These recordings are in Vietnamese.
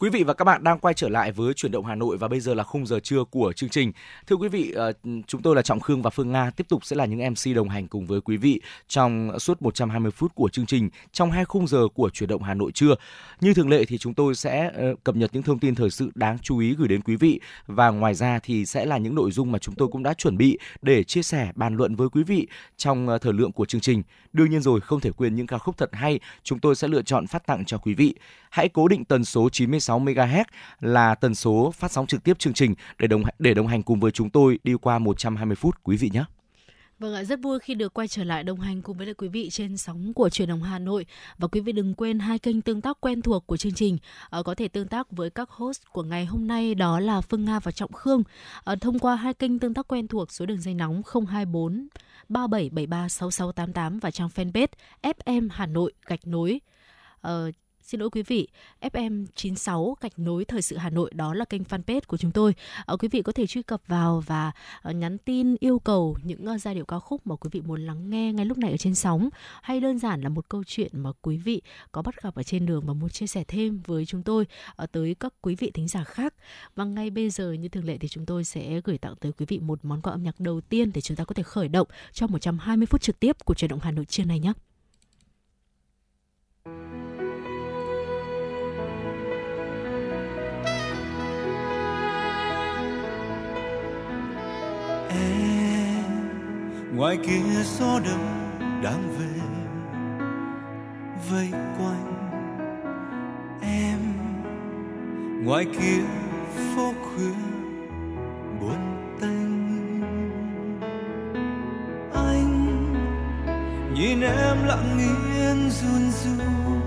Quý vị và các bạn đang quay trở lại với chuyển động Hà Nội và bây giờ là khung giờ trưa của chương trình. Thưa quý vị, ờ, chúng tôi là Trọng Khương và Phương Nga tiếp tục sẽ là những MC đồng hành cùng với quý vị trong suốt 120 phút của chương trình trong hai khung giờ của chuyển động Hà Nội trưa. Như thường lệ thì chúng tôi sẽ ờ, cập nhật những thông tin thời sự đáng chú ý gửi đến quý vị và ngoài ra thì sẽ là những nội dung mà chúng tôi cũng đã chuẩn bị để chia sẻ bàn luận với quý vị trong ờ, thời lượng của chương trình. Đương nhiên rồi, không thể quên những ca khúc thật hay chúng tôi sẽ lựa chọn phát tặng cho quý vị. Hãy cố định tần số 96 MHz là tần số phát sóng trực tiếp chương trình để đồng để đồng hành cùng với chúng tôi đi qua 120 phút quý vị nhé. Vâng ạ, rất vui khi được quay trở lại đồng hành cùng với lại quý vị trên sóng của truyền đồng Hà Nội. Và quý vị đừng quên hai kênh tương tác quen thuộc của chương trình. À, có thể tương tác với các host của ngày hôm nay đó là Phương Nga và Trọng Khương. À, thông qua hai kênh tương tác quen thuộc số đường dây nóng 024 3773 6688 và trang fanpage FM Hà Nội gạch nối. À, Xin lỗi quý vị, FM 96 gạch nối thời sự Hà Nội đó là kênh fanpage của chúng tôi. À, quý vị có thể truy cập vào và ờ, nhắn tin yêu cầu những uh, giai điệu ca khúc mà quý vị muốn lắng nghe ngay lúc này ở trên sóng hay đơn giản là một câu chuyện mà quý vị có bắt gặp ở trên đường và muốn chia sẻ thêm với chúng tôi tới các quý vị thính giả khác. Và ngay bây giờ như thường lệ thì chúng tôi sẽ gửi tặng tới quý vị một món quà âm nhạc đầu tiên để chúng ta có thể khởi động cho 120 phút trực tiếp của truyền động Hà Nội trưa này nhé. Ngoài kia gió đông đang về, vây quanh em. Ngoài kia phố khuya buồn tênh. Anh nhìn em lặng yên run run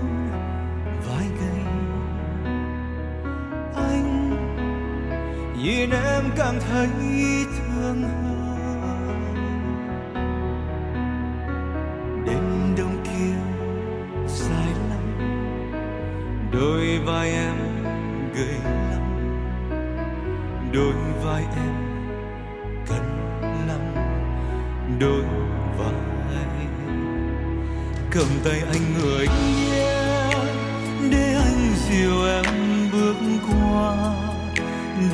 vai gầy. Anh nhìn em càng thấy thương hơn. Đôi vai em gầy lắm. Đôi vai em cần lắm đôi vai cầm tay anh người nhé để anh dìu em bước qua.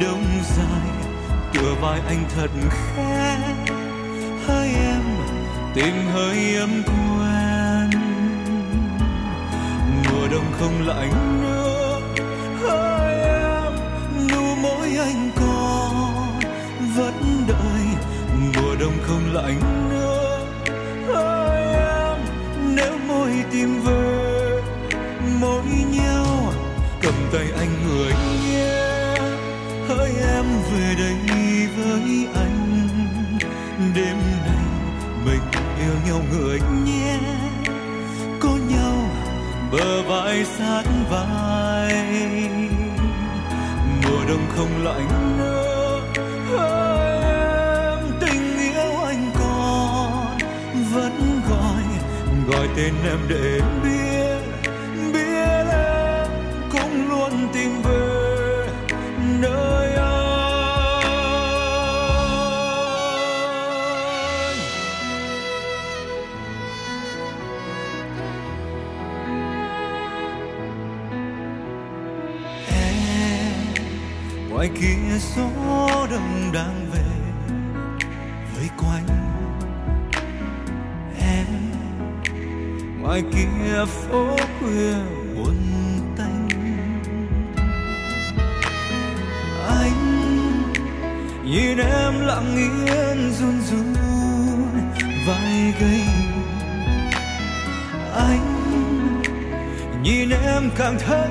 Đông dài tựa vai anh thật khẽ. Hai em tìm hơi ấm cua mùa đông không lạnh đông không lạnh nữa. Hai em nếu môi tìm về môi nhau cầm tay anh người nhé. Hỡi em về đây với anh, đêm nay mình yêu nhau người nhé bờ vai sát vai. Mùa đông không lạnh nữa em tình yêu anh còn. Vẫn gọi gọi tên em để biết gió đông đang về với quanh em. Ngoài kia phố khuya buồn tanh, anh nhìn em lặng yên run run vai gầy. Anh nhìn em càng thấy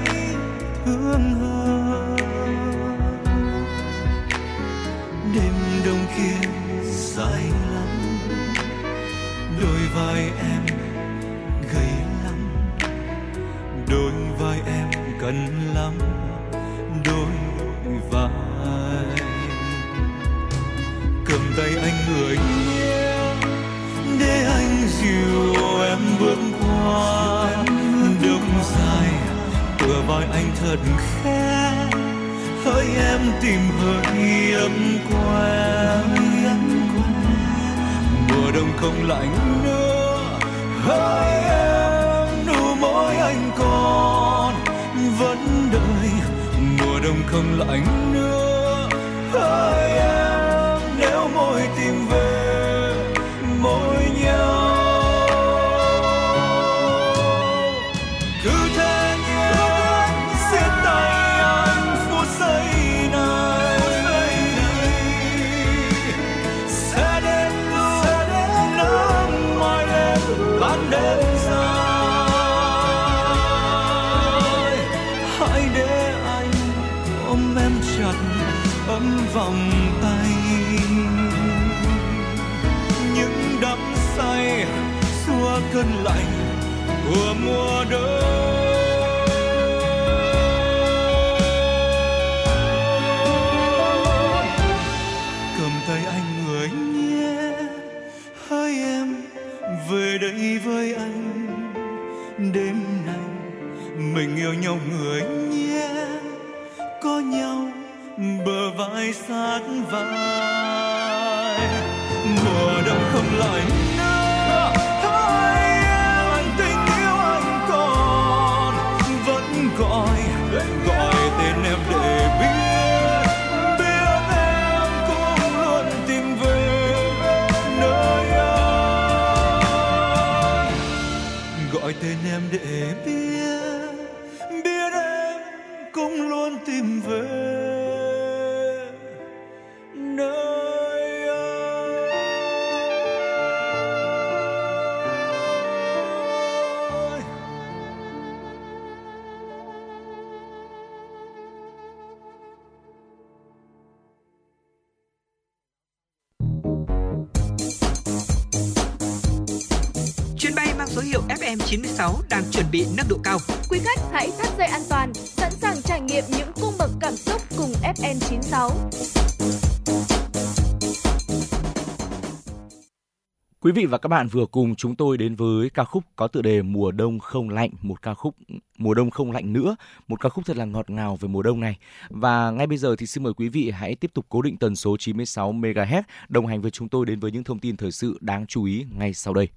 vị và các bạn vừa cùng chúng tôi đến với ca khúc có tựa đề Mùa đông không lạnh, một ca khúc Mùa đông không lạnh nữa, một ca khúc thật là ngọt ngào về mùa đông này. Và ngay bây giờ thì xin mời quý vị hãy tiếp tục cố định tần số 96 MHz đồng hành với chúng tôi đến với những thông tin thời sự đáng chú ý ngay sau đây.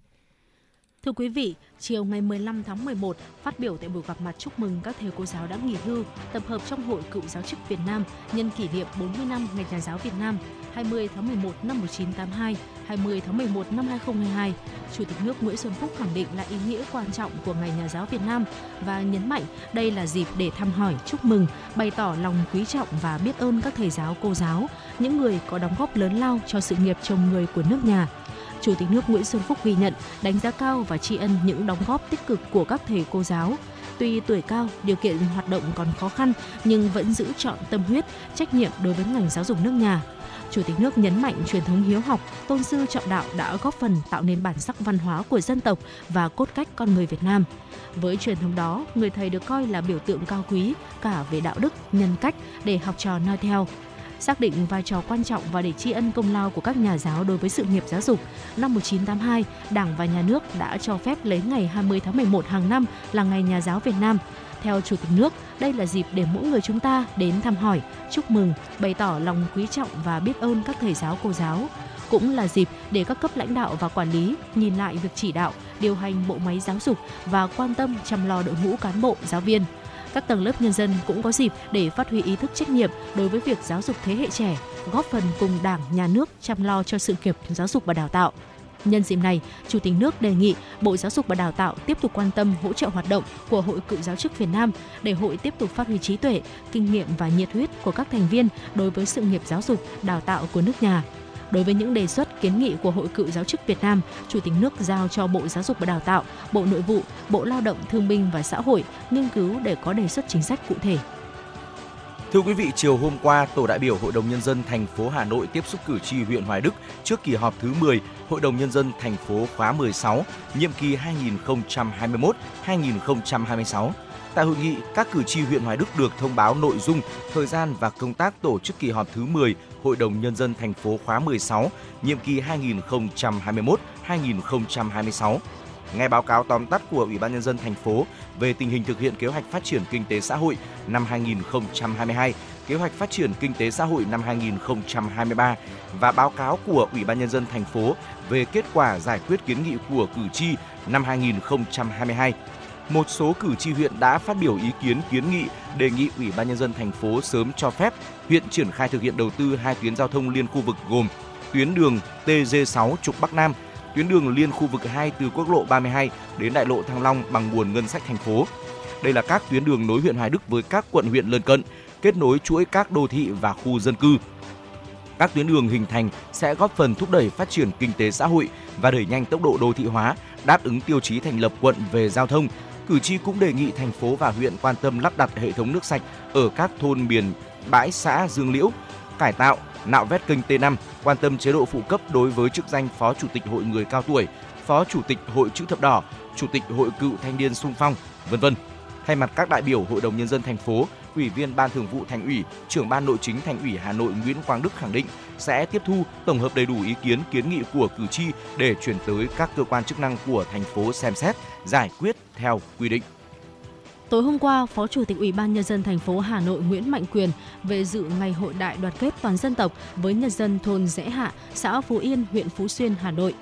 Thưa quý vị, chiều ngày 15 tháng 11, phát biểu tại buổi gặp mặt chúc mừng các thầy cô giáo đã nghỉ hưu, tập hợp trong Hội Cựu giáo chức Việt Nam nhân kỷ niệm 40 năm Ngày Nhà giáo Việt Nam 20 tháng 11 năm 1982, 20 tháng 11 năm 2022, Chủ tịch nước Nguyễn Xuân Phúc khẳng định là ý nghĩa quan trọng của Ngày Nhà giáo Việt Nam và nhấn mạnh đây là dịp để thăm hỏi, chúc mừng, bày tỏ lòng quý trọng và biết ơn các thầy giáo, cô giáo, những người có đóng góp lớn lao cho sự nghiệp chồng người của nước nhà. Chủ tịch nước Nguyễn Xuân Phúc ghi nhận, đánh giá cao và tri ân những đóng góp tích cực của các thầy cô giáo. Tuy tuổi cao, điều kiện hoạt động còn khó khăn nhưng vẫn giữ chọn tâm huyết, trách nhiệm đối với ngành giáo dục nước nhà. Chủ tịch nước nhấn mạnh truyền thống hiếu học, tôn sư trọng đạo đã góp phần tạo nên bản sắc văn hóa của dân tộc và cốt cách con người Việt Nam. Với truyền thống đó, người thầy được coi là biểu tượng cao quý cả về đạo đức, nhân cách để học trò noi theo xác định vai trò quan trọng và để tri ân công lao của các nhà giáo đối với sự nghiệp giáo dục. Năm 1982, Đảng và Nhà nước đã cho phép lấy ngày 20 tháng 11 hàng năm là Ngày Nhà giáo Việt Nam. Theo Chủ tịch nước, đây là dịp để mỗi người chúng ta đến thăm hỏi, chúc mừng, bày tỏ lòng quý trọng và biết ơn các thầy giáo cô giáo. Cũng là dịp để các cấp lãnh đạo và quản lý nhìn lại việc chỉ đạo, điều hành bộ máy giáo dục và quan tâm chăm lo đội ngũ cán bộ, giáo viên các tầng lớp nhân dân cũng có dịp để phát huy ý thức trách nhiệm đối với việc giáo dục thế hệ trẻ, góp phần cùng Đảng, Nhà nước chăm lo cho sự nghiệp giáo dục và đào tạo. Nhân dịp này, Chủ tịch nước đề nghị Bộ Giáo dục và Đào tạo tiếp tục quan tâm hỗ trợ hoạt động của Hội Cựu giáo chức Việt Nam để hội tiếp tục phát huy trí tuệ, kinh nghiệm và nhiệt huyết của các thành viên đối với sự nghiệp giáo dục, đào tạo của nước nhà. Đối với những đề xuất kiến nghị của Hội Cựu giáo chức Việt Nam, Chủ tịch nước giao cho Bộ Giáo dục và Đào tạo, Bộ Nội vụ, Bộ Lao động Thương binh và Xã hội nghiên cứu để có đề xuất chính sách cụ thể. Thưa quý vị, chiều hôm qua, Tổ đại biểu Hội đồng nhân dân thành phố Hà Nội tiếp xúc cử tri huyện Hoài Đức trước kỳ họp thứ 10 Hội đồng nhân dân thành phố khóa 16, nhiệm kỳ 2021-2026. Tại hội nghị, các cử tri huyện Hoài Đức được thông báo nội dung, thời gian và công tác tổ chức kỳ họp thứ 10 Hội đồng nhân dân thành phố khóa 16, nhiệm kỳ 2021-2026. nghe báo cáo tóm tắt của Ủy ban nhân dân thành phố về tình hình thực hiện kế hoạch phát triển kinh tế xã hội năm 2022, kế hoạch phát triển kinh tế xã hội năm 2023 và báo cáo của Ủy ban nhân dân thành phố về kết quả giải quyết kiến nghị của cử tri năm 2022 một số cử tri huyện đã phát biểu ý kiến kiến nghị đề nghị Ủy ban nhân dân thành phố sớm cho phép huyện triển khai thực hiện đầu tư hai tuyến giao thông liên khu vực gồm tuyến đường TG6 trục Bắc Nam, tuyến đường liên khu vực 2 từ quốc lộ 32 đến đại lộ Thăng Long bằng nguồn ngân sách thành phố. Đây là các tuyến đường nối huyện Hoài Đức với các quận huyện lân cận, kết nối chuỗi các đô thị và khu dân cư. Các tuyến đường hình thành sẽ góp phần thúc đẩy phát triển kinh tế xã hội và đẩy nhanh tốc độ đô thị hóa, đáp ứng tiêu chí thành lập quận về giao thông, cử tri cũng đề nghị thành phố và huyện quan tâm lắp đặt hệ thống nước sạch ở các thôn miền bãi xã Dương Liễu, cải tạo, nạo vét kênh T5, quan tâm chế độ phụ cấp đối với chức danh Phó Chủ tịch Hội người cao tuổi, Phó Chủ tịch Hội chữ thập đỏ, Chủ tịch Hội cựu thanh niên sung phong, vân vân. Thay mặt các đại biểu Hội đồng nhân dân thành phố, Ủy viên Ban Thường vụ Thành ủy, Trưởng ban Nội chính Thành ủy Hà Nội Nguyễn Quang Đức khẳng định sẽ tiếp thu tổng hợp đầy đủ ý kiến kiến nghị của cử tri để chuyển tới các cơ quan chức năng của thành phố xem xét, giải quyết theo quy định. Tối hôm qua, Phó Chủ tịch Ủy ban nhân dân thành phố Hà Nội Nguyễn Mạnh Quyền về dự ngày hội đại đoàn kết toàn dân tộc với nhân dân thôn Rẽ Hạ, xã Phú Yên, huyện Phú Xuyên, Hà Nội.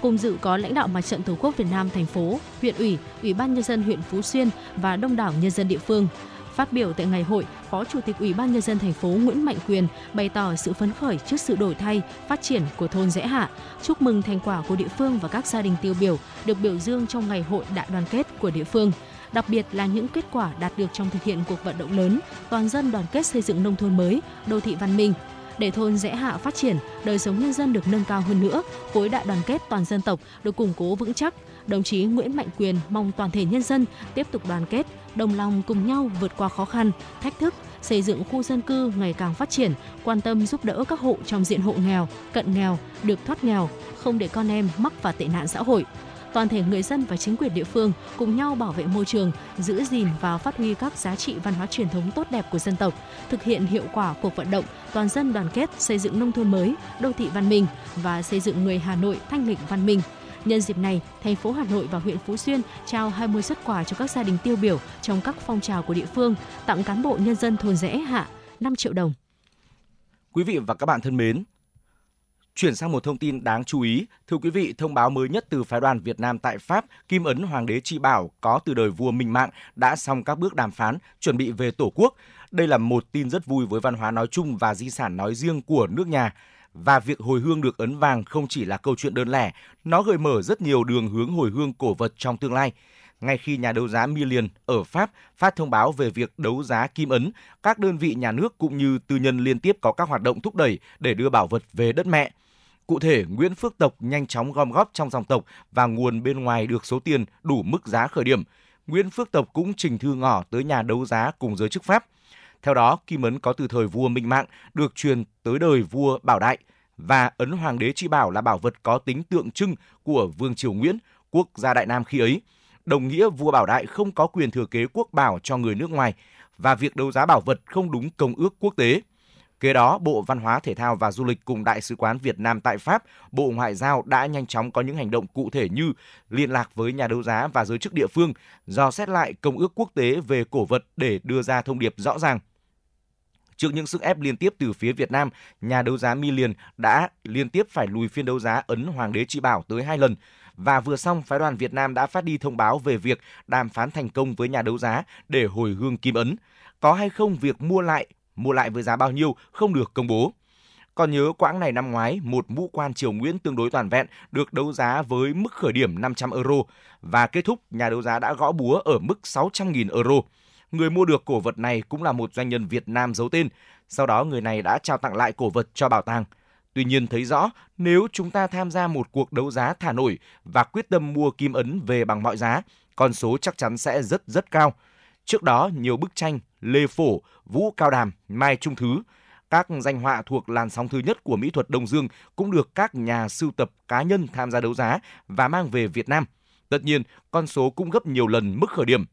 Cùng dự có lãnh đạo Mặt trận Tổ quốc Việt Nam thành phố, huyện ủy, Ủy ban nhân dân huyện Phú Xuyên và đông đảo nhân dân địa phương. Phát biểu tại ngày hội, Phó Chủ tịch Ủy ban nhân dân thành phố Nguyễn Mạnh Quyền bày tỏ sự phấn khởi trước sự đổi thay, phát triển của thôn Rẽ Hạ, chúc mừng thành quả của địa phương và các gia đình tiêu biểu được biểu dương trong ngày hội đại đoàn kết của địa phương đặc biệt là những kết quả đạt được trong thực hiện cuộc vận động lớn toàn dân đoàn kết xây dựng nông thôn mới, đô thị văn minh. Để thôn Rẽ Hạ phát triển, đời sống nhân dân được nâng cao hơn nữa, khối đại đoàn kết toàn dân tộc được củng cố vững chắc. Đồng chí Nguyễn Mạnh Quyền mong toàn thể nhân dân tiếp tục đoàn kết, đồng lòng cùng nhau vượt qua khó khăn, thách thức, xây dựng khu dân cư ngày càng phát triển, quan tâm giúp đỡ các hộ trong diện hộ nghèo, cận nghèo, được thoát nghèo, không để con em mắc vào tệ nạn xã hội toàn thể người dân và chính quyền địa phương cùng nhau bảo vệ môi trường, giữ gìn và phát huy các giá trị văn hóa truyền thống tốt đẹp của dân tộc, thực hiện hiệu quả cuộc vận động toàn dân đoàn kết xây dựng nông thôn mới, đô thị văn minh và xây dựng người Hà Nội thanh lịch văn minh. Nhân dịp này, thành phố Hà Nội và huyện Phú Xuyên trao 20 xuất quà cho các gia đình tiêu biểu trong các phong trào của địa phương, tặng cán bộ nhân dân thôn rẽ hạ 5 triệu đồng. Quý vị và các bạn thân mến, Chuyển sang một thông tin đáng chú ý, thưa quý vị, thông báo mới nhất từ phái đoàn Việt Nam tại Pháp, Kim ấn Hoàng đế Chi Bảo có từ đời vua Minh Mạng đã xong các bước đàm phán, chuẩn bị về Tổ quốc. Đây là một tin rất vui với văn hóa nói chung và di sản nói riêng của nước nhà. Và việc hồi hương được ấn vàng không chỉ là câu chuyện đơn lẻ, nó gợi mở rất nhiều đường hướng hồi hương cổ vật trong tương lai ngay khi nhà đấu giá Million ở Pháp phát thông báo về việc đấu giá kim ấn, các đơn vị nhà nước cũng như tư nhân liên tiếp có các hoạt động thúc đẩy để đưa bảo vật về đất mẹ. Cụ thể, Nguyễn Phước Tộc nhanh chóng gom góp trong dòng tộc và nguồn bên ngoài được số tiền đủ mức giá khởi điểm. Nguyễn Phước Tộc cũng trình thư ngỏ tới nhà đấu giá cùng giới chức Pháp. Theo đó, kim ấn có từ thời vua Minh Mạng được truyền tới đời vua Bảo Đại và ấn Hoàng đế Chi Bảo là bảo vật có tính tượng trưng của Vương Triều Nguyễn, quốc gia Đại Nam khi ấy. Đồng nghĩa vua Bảo Đại không có quyền thừa kế quốc bảo cho người nước ngoài và việc đấu giá bảo vật không đúng công ước quốc tế. Kế đó, Bộ Văn hóa Thể thao và Du lịch cùng Đại sứ quán Việt Nam tại Pháp, Bộ Ngoại giao đã nhanh chóng có những hành động cụ thể như liên lạc với nhà đấu giá và giới chức địa phương, dò xét lại công ước quốc tế về cổ vật để đưa ra thông điệp rõ ràng. Trước những sức ép liên tiếp từ phía Việt Nam, nhà đấu giá Million đã liên tiếp phải lùi phiên đấu giá ấn Hoàng đế trị Bảo tới hai lần. Và vừa xong, phái đoàn Việt Nam đã phát đi thông báo về việc đàm phán thành công với nhà đấu giá để hồi hương kim ấn. Có hay không việc mua lại mua lại với giá bao nhiêu không được công bố. Còn nhớ quãng này năm ngoái, một mũ quan triều Nguyễn tương đối toàn vẹn được đấu giá với mức khởi điểm 500 euro và kết thúc nhà đấu giá đã gõ búa ở mức 600.000 euro. Người mua được cổ vật này cũng là một doanh nhân Việt Nam giấu tên. Sau đó người này đã trao tặng lại cổ vật cho bảo tàng. Tuy nhiên thấy rõ, nếu chúng ta tham gia một cuộc đấu giá thả nổi và quyết tâm mua kim ấn về bằng mọi giá, con số chắc chắn sẽ rất rất cao. Trước đó, nhiều bức tranh Lê Phổ, Vũ Cao Đàm, Mai Trung Thứ, các danh họa thuộc làn sóng thứ nhất của mỹ thuật Đông Dương cũng được các nhà sưu tập cá nhân tham gia đấu giá và mang về Việt Nam. Tất nhiên, con số cũng gấp nhiều lần mức khởi điểm.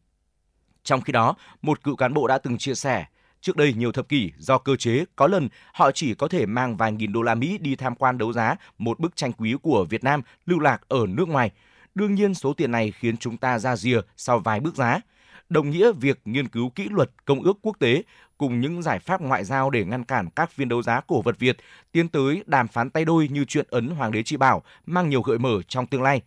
Trong khi đó, một cựu cán bộ đã từng chia sẻ, trước đây nhiều thập kỷ, do cơ chế có lần, họ chỉ có thể mang vài nghìn đô la Mỹ đi tham quan đấu giá một bức tranh quý của Việt Nam lưu lạc ở nước ngoài. Đương nhiên, số tiền này khiến chúng ta ra rìa sau vài bước giá. Đồng nghĩa việc nghiên cứu kỹ luật công ước quốc tế cùng những giải pháp ngoại giao để ngăn cản các phiên đấu giá cổ vật Việt tiến tới đàm phán tay đôi như chuyện ấn Hoàng đế Chi Bảo, mang nhiều gợi mở trong tương lai.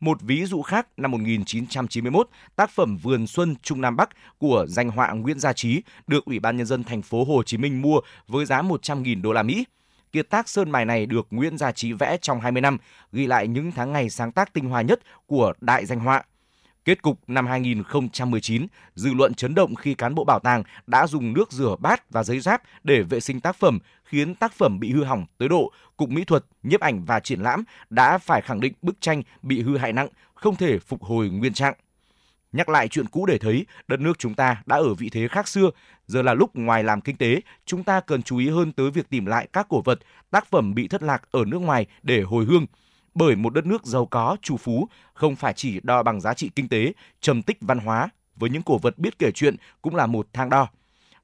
Một ví dụ khác, năm 1991, tác phẩm Vườn Xuân Trung Nam Bắc của danh họa Nguyễn Gia Trí được Ủy ban nhân dân thành phố Hồ Chí Minh mua với giá 100.000 đô la Mỹ. Kiệt tác sơn mài này được Nguyễn Gia Trí vẽ trong 20 năm, ghi lại những tháng ngày sáng tác tinh hoa nhất của đại danh họa. Kết cục năm 2019, dư luận chấn động khi cán bộ bảo tàng đã dùng nước rửa bát và giấy giáp để vệ sinh tác phẩm, khiến tác phẩm bị hư hỏng tới độ Cục Mỹ thuật, nhiếp ảnh và triển lãm đã phải khẳng định bức tranh bị hư hại nặng, không thể phục hồi nguyên trạng. Nhắc lại chuyện cũ để thấy, đất nước chúng ta đã ở vị thế khác xưa. Giờ là lúc ngoài làm kinh tế, chúng ta cần chú ý hơn tới việc tìm lại các cổ vật, tác phẩm bị thất lạc ở nước ngoài để hồi hương. Bởi một đất nước giàu có, chủ phú không phải chỉ đo bằng giá trị kinh tế, trầm tích văn hóa, với những cổ vật biết kể chuyện cũng là một thang đo.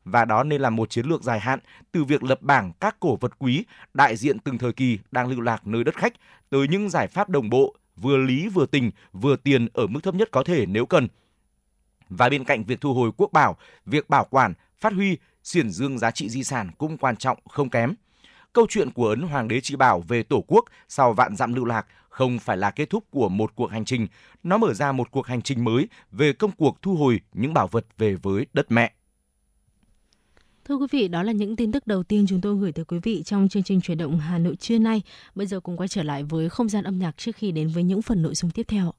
Và đó nên là một chiến lược dài hạn từ việc lập bảng các cổ vật quý đại diện từng thời kỳ đang lưu lạc nơi đất khách tới những giải pháp đồng bộ vừa lý vừa tình, vừa tiền ở mức thấp nhất có thể nếu cần. Và bên cạnh việc thu hồi quốc bảo, việc bảo quản, phát huy, xiển dương giá trị di sản cũng quan trọng không kém. Câu chuyện của ấn Hoàng đế Chi Bảo về Tổ quốc sau vạn dặm lưu lạc không phải là kết thúc của một cuộc hành trình, nó mở ra một cuộc hành trình mới về công cuộc thu hồi những bảo vật về với đất mẹ. Thưa quý vị, đó là những tin tức đầu tiên chúng tôi gửi tới quý vị trong chương trình chuyển động Hà Nội trưa nay. Bây giờ cùng quay trở lại với không gian âm nhạc trước khi đến với những phần nội dung tiếp theo.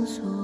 Đã sang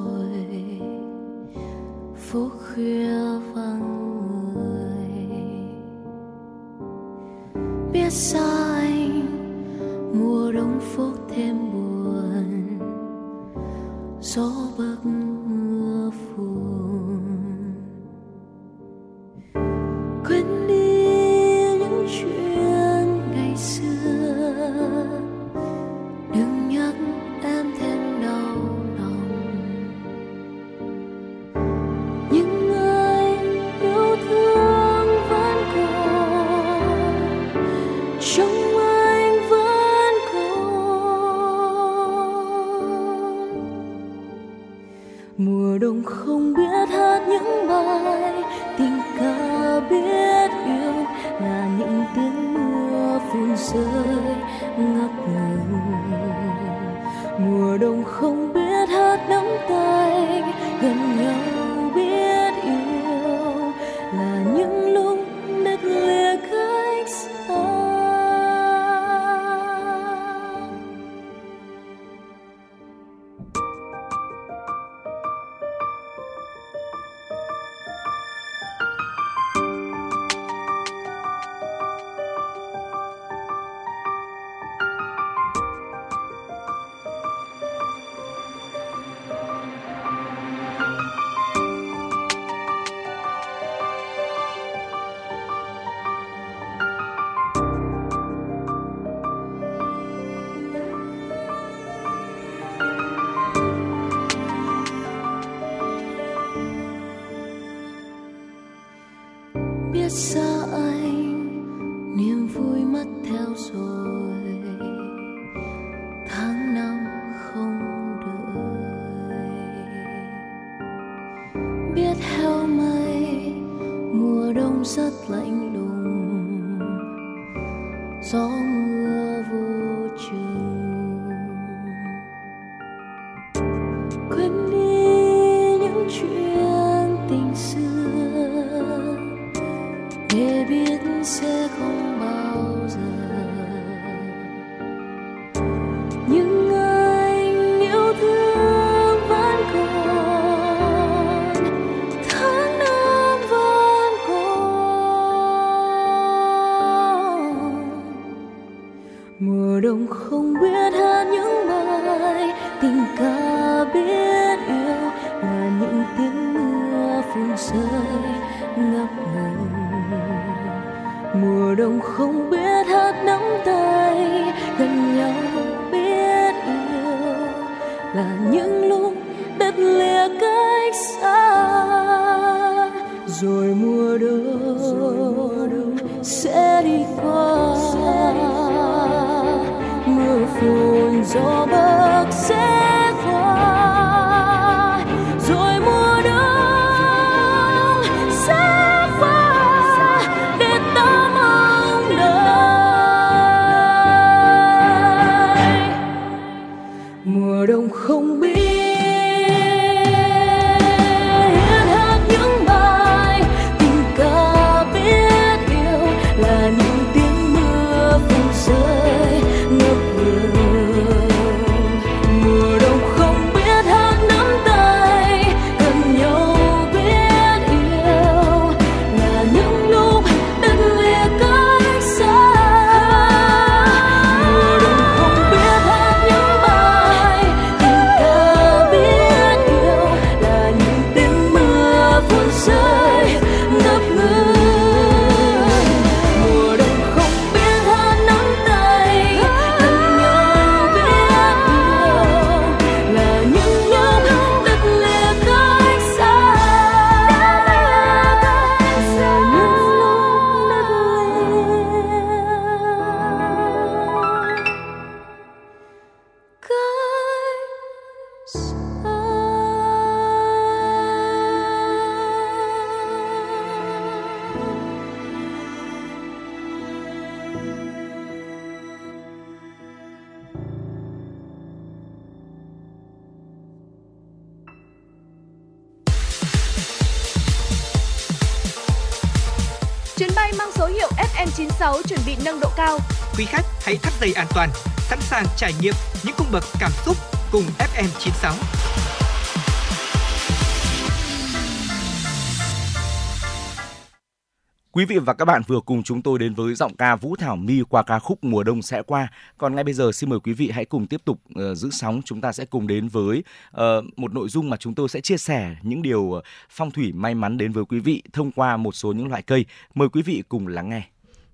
Quý vị và các bạn vừa cùng chúng tôi đến với giọng ca Vũ Thảo My qua ca khúc Mùa đông sẽ qua. Còn ngay bây giờ xin mời quý vị hãy cùng tiếp tục uh, giữ sóng. Chúng ta sẽ cùng đến với uh, một nội dung mà chúng tôi sẽ chia sẻ những điều ờ, phong thủy may mắn đến với quý vị thông qua một số những loại cây. Mời quý vị cùng lắng nghe.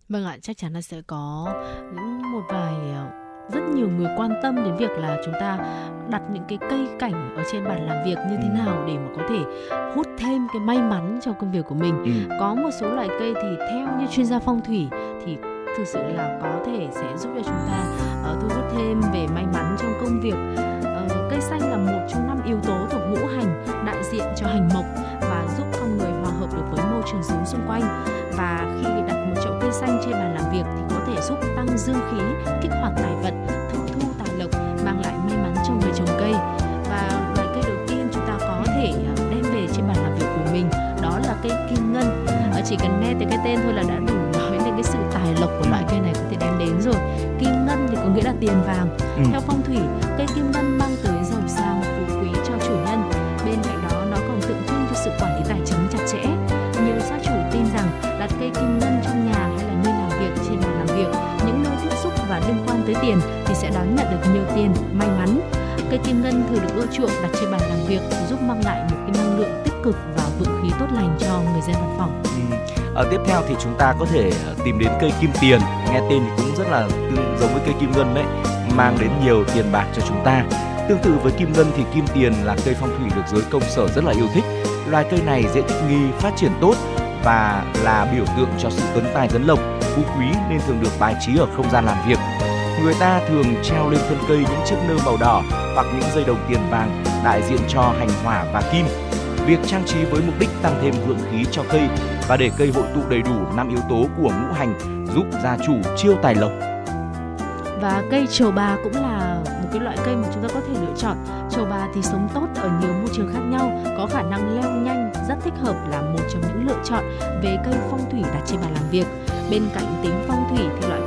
Vâng ạ, chắc chắn là sẽ có những một vài rất nhiều người quan tâm đến việc là chúng ta đặt những cái cây cảnh ở trên bàn làm việc như thế Ừ. nào để mà có thể hút thêm cái may mắn trong công việc của mình. Ừ. Có một số loại cây thì theo như chuyên gia phong thủy thì thực sự là có thể sẽ giúp cho chúng ta ờ, thu hút thêm về may mắn trong công việc. Ờ, cây xanh là một trong năm yếu tố thuộc ngũ hành đại diện cho hành mộc và giúp con người hòa hợp được với môi trường sống xung quanh. Và khi đặt một chậu cây xanh trên bàn làm việc thì có thể giúp tăng dương khí, kích hoạt tài vận, thượng thu tài lộc, mang lại may mắn cho người trồng cây. Và loại cây đầu tiên chúng ta có thể ờ, đem về trên bàn làm việc của mình đó là cây kim ngân. Ờ, chỉ cần nghe tới cái tên thôi là đã đủ nói lên cái sự tài lộc của loại cây này có thể đem đến rồi. Kim ngân thì có nghĩa là tiền vàng. Ừ. Theo phong thủy, cây kim ngân mang tới giàu sang phú quý cho chủ nhân. Bên cạnh đó nó còn tượng trưng cho sự quản lý tài chính chặt chẽ. Nhiều gia chủ tin rằng đặt cây kim ngân tiền thì sẽ đón nhận được nhiều tiền, may mắn. Cây kim ngân thường được ưa chuộng đặt trên bàn làm việc giúp mang lại một cái năng lượng tích cực và vượng khí tốt lành cho người dân văn phòng. Ừ. Ở tiếp theo thì chúng ta có thể ờ, tìm đến cây kim tiền, nghe tên thì cũng rất là tương giống với cây kim ngân đấy, mang đến nhiều tiền bạc cho chúng ta. Tương tự với kim ngân thì kim tiền là cây phong thủy được giới công sở rất là yêu thích. Loài cây này dễ thích nghi, phát triển tốt và là biểu tượng cho sự tấn tài tấn lộc, phú quý nên thường được bài trí ở không gian làm việc. Người ta thường treo lên thân cây những chiếc nơ màu đỏ hoặc những dây đồng tiền vàng đại diện cho hành hỏa và kim. Việc trang trí với mục đích tăng thêm vượng khí cho cây và để cây hội tụ đầy đủ năm yếu tố của ngũ hành giúp gia chủ chiêu tài lộc. Và cây trầu bà cũng là một cái loại cây mà chúng ta có thể lựa chọn. Trầu bà thì sống tốt ở nhiều môi trường khác nhau, có khả năng leo nhanh, rất thích hợp là một trong những lựa chọn về cây phong thủy đặt trên bàn làm việc. Bên cạnh tính phong thủy thì loại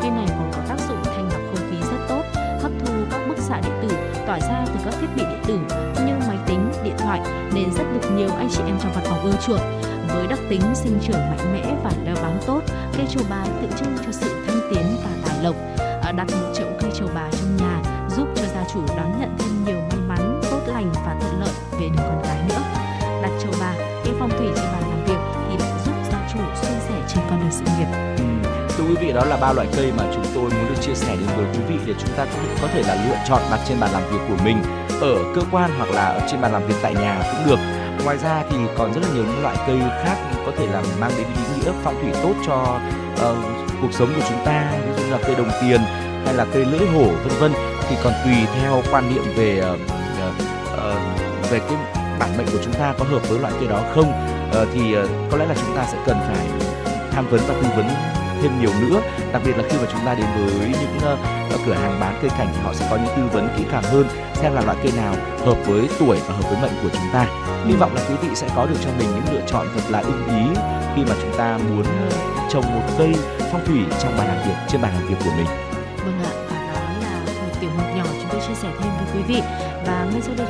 anh chị em trong văn phòng ưa chuộng. Với đặc tính sinh trưởng mạnh mẽ và leo bám tốt, cây trầu bà tượng trưng cho sự thăng tiến và tài lộc. Ờ, đặt một chậu cây trầu bà trong nhà giúp cho gia chủ đón nhận thêm nhiều may mắn, tốt lành và thuận lợi về đường con cái nữa. Đặt trầu bà, cây phong thủy trên bàn làm việc thì lại giúp gia chủ suôn sẻ trên con đường sự nghiệp. Thưa quý vị đó là ba loại cây mà chúng tôi muốn được chia sẻ đến với quý vị để chúng ta cũng có thể là lựa chọn đặt trên bàn làm việc của mình ở cơ quan hoặc là ở trên bàn làm việc tại nhà cũng được ngoài ra thì còn rất là nhiều những loại cây khác có thể là mang đến ý nghĩa phong thủy tốt cho uh, cuộc sống của chúng ta ví dụ như là cây đồng tiền hay là cây lưỡi hổ vân vân. Thì còn tùy theo quan niệm về uh, uh, về cái bản mệnh của chúng ta có hợp với loại cây đó không uh, thì uh, có lẽ là chúng ta sẽ cần phải tham vấn và tư vấn thêm nhiều nữa. Đặc biệt là khi mà chúng ta đến với những uh, cửa hàng bán cây cảnh thì họ sẽ có những tư vấn kỹ càng hơn xem là loại cây nào hợp với tuổi và hợp với mệnh của chúng ta. Hy vọng là quý vị sẽ có được cho mình những lựa chọn thật là ưng ý khi mà chúng ta muốn ờ, trồng một cây phong thủy trong bàn làm việc trên bàn làm việc của mình. Vâng ạ và đó là một tiểu mục nhỏ chúng tôi chia sẻ thêm với quý vị. Và ngay sau đây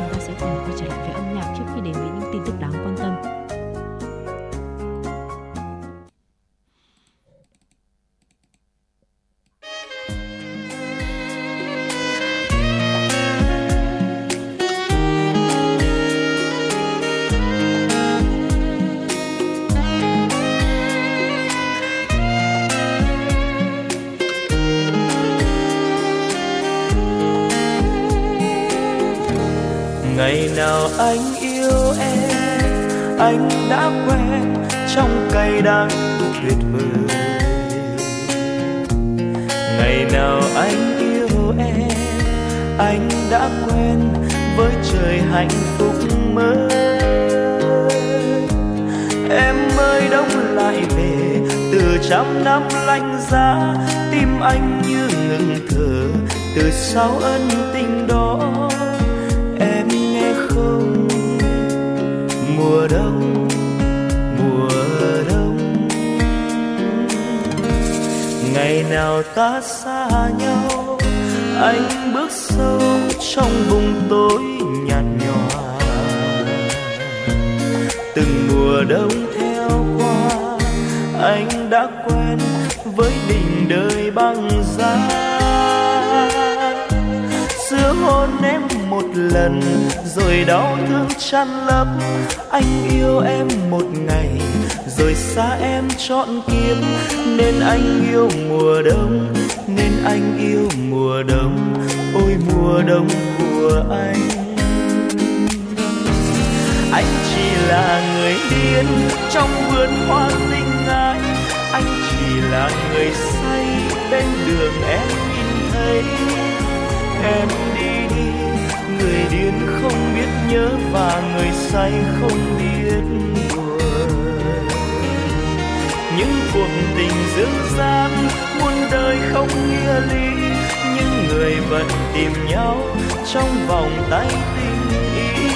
nào anh yêu em, anh đã quen trong cay đắng tuyệt vời. Ngày nào anh yêu em, anh đã quen với trời hạnh phúc mới. Em ơi, đông lại về, từ trăm năm lạnh giá, tim anh như ngừng thở, từ sau ân tình đó mùa đông mùa đông. Ngày nào ta xa nhau, anh bước sâu trong vùng tối nhạt nhòa. Từng mùa đông theo qua, anh đã quen với đỉnh đời băng giá. Xưa hôn em một lần, rồi đau thương chăn lấp. Anh yêu em một ngày, rồi xa em trọn kiếp. Nên anh yêu mùa đông, nên anh yêu mùa đông. Ôi, mùa đông của anh. Anh chỉ là người điên trong vườn hoa tình ái anh chỉ là người say bên đường em nhìn thấy. Em đi đi người điên không biết nhớ và người say không biết buồn. Những cuộc tình dữ gian, muôn đời không nghĩa lý nhưng người vẫn tìm nhau trong vòng tay tình ý.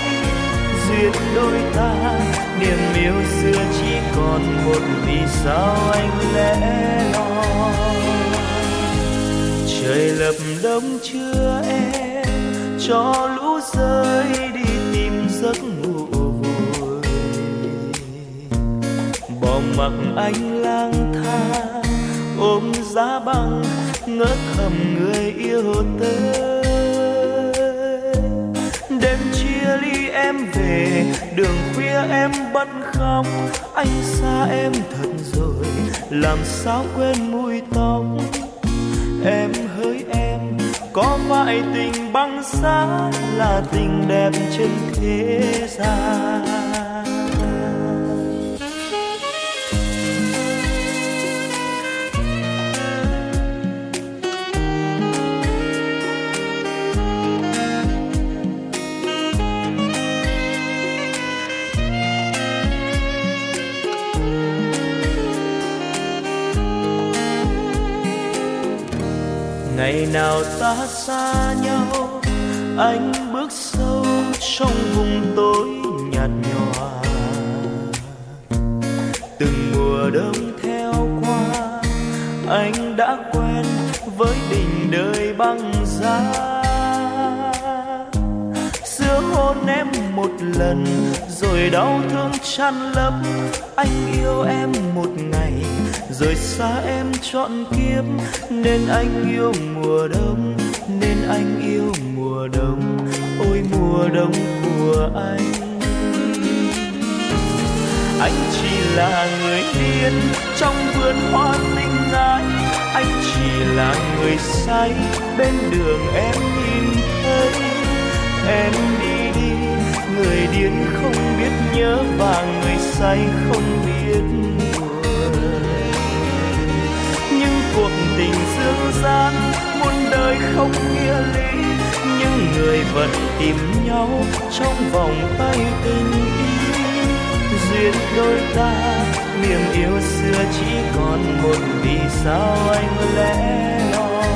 Duyên đôi ta niềm yêu xưa chỉ còn một vì sao anh lẽ loi. Trời lập đông chưa em cho lũ rơi đi tìm giấc ngủ vui. Bỏ mặc anh lang thang, ôm giá băng, ngỡ thầm người yêu tới đêm chia ly em về, đường khuya em bận khóc. Anh xa em thật rồi, làm sao quên mùi tóc? Em có phải tình băng giá là tình đẹp trên thế gian? Nào ta xa nhau, anh bước sâu trong vùng tối nhạt nhòa. Từng mùa đông theo qua, anh đã quen với đỉnh đời băng giá. Xưa hôn em một lần, rồi đau thương chăn lấp, anh yêu em một ngày. Rời xa em trọn kiếp, nên anh yêu mùa đông, nên anh yêu mùa đông. Ôi, mùa đông của anh. Anh chỉ là người điên trong vườn hoa tình ái anh chỉ là người say bên đường em nhìn thấy. Em đi đi, người điên không biết nhớ và người say không biết. buồn cuộc tình dương gian, muôn đời không nghĩa lý nhưng người vẫn tìm nhau trong vòng tay tình yêu duyên đôi ta, niềm yêu xưa chỉ còn một vì sao anh lẽ loi.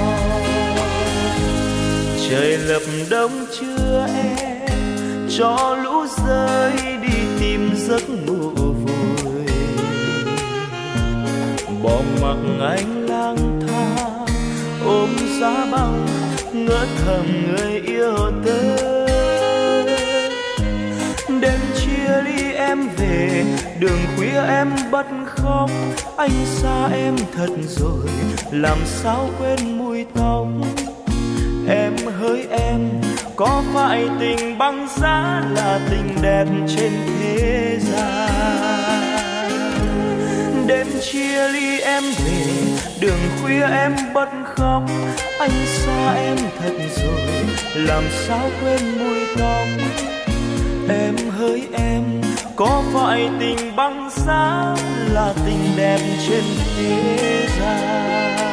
Trời lập đông chưa em cho lũ rơi đi tìm giấc ngủ vui bỏ mặc anh lang thang ôm giá băng ngỡ thầm người yêu tới đêm chia ly em về, đường khuya em bất khóc, anh xa em thật rồi, làm sao quên mùi tóc? Em hỡi em, có phải tình băng giá là tình đẹp trên thế gian? Đêm chia ly em về. Đường khuya em bất khóc anh xa em thật rồi. Làm sao quên mùi tóc? Em hỡi em, có phải tình băng giá là tình đẹp trên thế gian?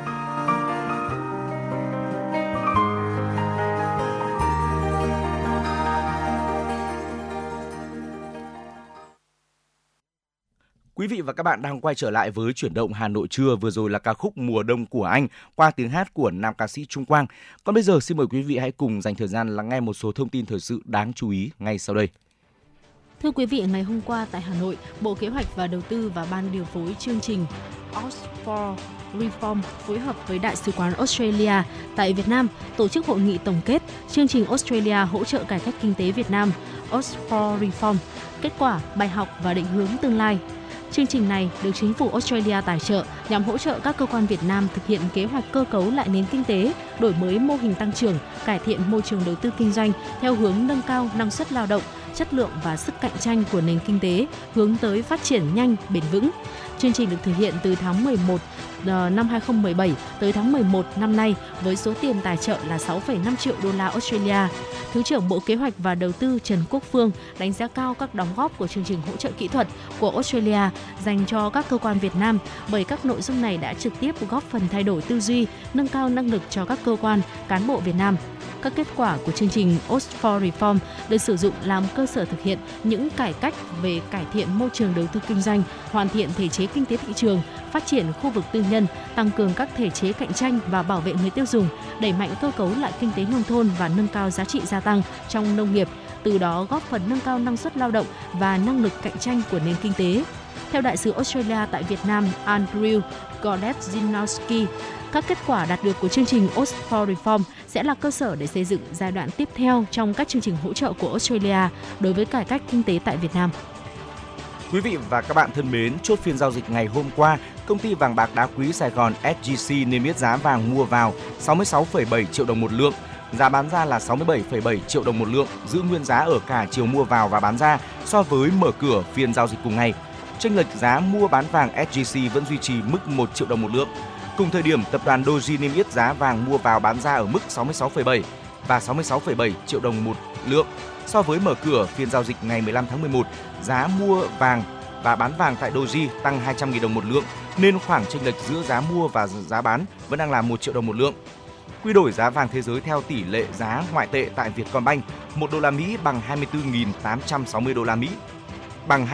Quý vị và các bạn đang quay trở lại với chuyển động Hà Nội trưa vừa rồi là ca khúc Mùa đông của anh qua tiếng hát của nam ca sĩ Trung Quang. Còn bây giờ xin mời quý vị hãy cùng dành thời gian lắng nghe một số thông tin thời sự đáng chú ý ngay sau đây. Thưa quý vị, ngày hôm qua tại Hà Nội, Bộ Kế hoạch và Đầu tư và Ban điều phối chương trình Oxford Reform phối hợp với Đại sứ quán Australia tại Việt Nam tổ chức hội nghị tổng kết chương trình Australia hỗ trợ cải cách kinh tế Việt Nam Oxford Reform, kết quả, bài học và định hướng tương lai. Chương trình này được chính phủ Australia tài trợ nhằm hỗ trợ các cơ quan Việt Nam thực hiện kế hoạch cơ cấu lại nền kinh tế, đổi mới mô hình tăng trưởng, cải thiện môi trường đầu tư kinh doanh theo hướng nâng cao năng suất lao động, chất lượng và sức cạnh tranh của nền kinh tế, hướng tới phát triển nhanh, bền vững. Chương trình được thực hiện từ tháng 11 Ờ, năm 2017 tới tháng 11 năm nay với số tiền tài trợ là 6,5 triệu đô la Australia. Thứ trưởng Bộ Kế hoạch và Đầu tư Trần Quốc Phương đánh giá cao các đóng góp của chương trình hỗ trợ kỹ thuật của Australia dành cho các cơ quan Việt Nam bởi các nội dung này đã trực tiếp góp phần thay đổi tư duy, nâng cao năng lực cho các cơ quan, cán bộ Việt Nam. Các kết quả của chương trình Oxford Reform được sử dụng làm cơ sở thực hiện những cải cách về cải thiện môi trường đầu tư kinh doanh, hoàn thiện thể chế kinh tế thị trường, phát triển khu vực tư nhân, tăng cường các thể chế cạnh tranh và bảo vệ người tiêu dùng, đẩy mạnh cơ cấu lại kinh tế nông thôn và nâng cao giá trị gia tăng trong nông nghiệp, từ đó góp phần nâng cao năng suất lao động và năng lực cạnh tranh của nền kinh tế. Theo đại sứ Australia tại Việt Nam Andrew Godet các kết quả đạt được của chương trình Oxford Reform sẽ là cơ sở để xây dựng giai đoạn tiếp theo trong các chương trình hỗ trợ của Australia đối với cải cách kinh tế tại Việt Nam. Quý vị và các bạn thân mến, chốt phiên giao dịch ngày hôm qua, công ty vàng bạc đá quý Sài Gòn SGC niêm yết giá vàng mua vào 66,7 triệu đồng một lượng, giá bán ra là 67,7 triệu đồng một lượng, giữ nguyên giá ở cả chiều mua vào và bán ra so với mở cửa phiên giao dịch cùng ngày. Chênh lệch giá mua bán vàng SGC vẫn duy trì mức 1 triệu đồng một lượng. Cùng thời điểm, tập đoàn Doji niêm yết giá vàng mua vào bán ra ở mức 66,7 và 66,7 triệu đồng một lượng. So với mở cửa phiên giao dịch ngày 15 tháng 11, giá mua vàng và bán vàng tại Doji tăng 200.000 đồng một lượng, nên khoảng chênh lệch giữa giá mua và giá bán vẫn đang là 1 triệu đồng một lượng. Quy đổi giá vàng thế giới theo tỷ lệ giá ngoại tệ tại Vietcombank, 1 đô la Mỹ bằng 24.860 đô la Mỹ, bằng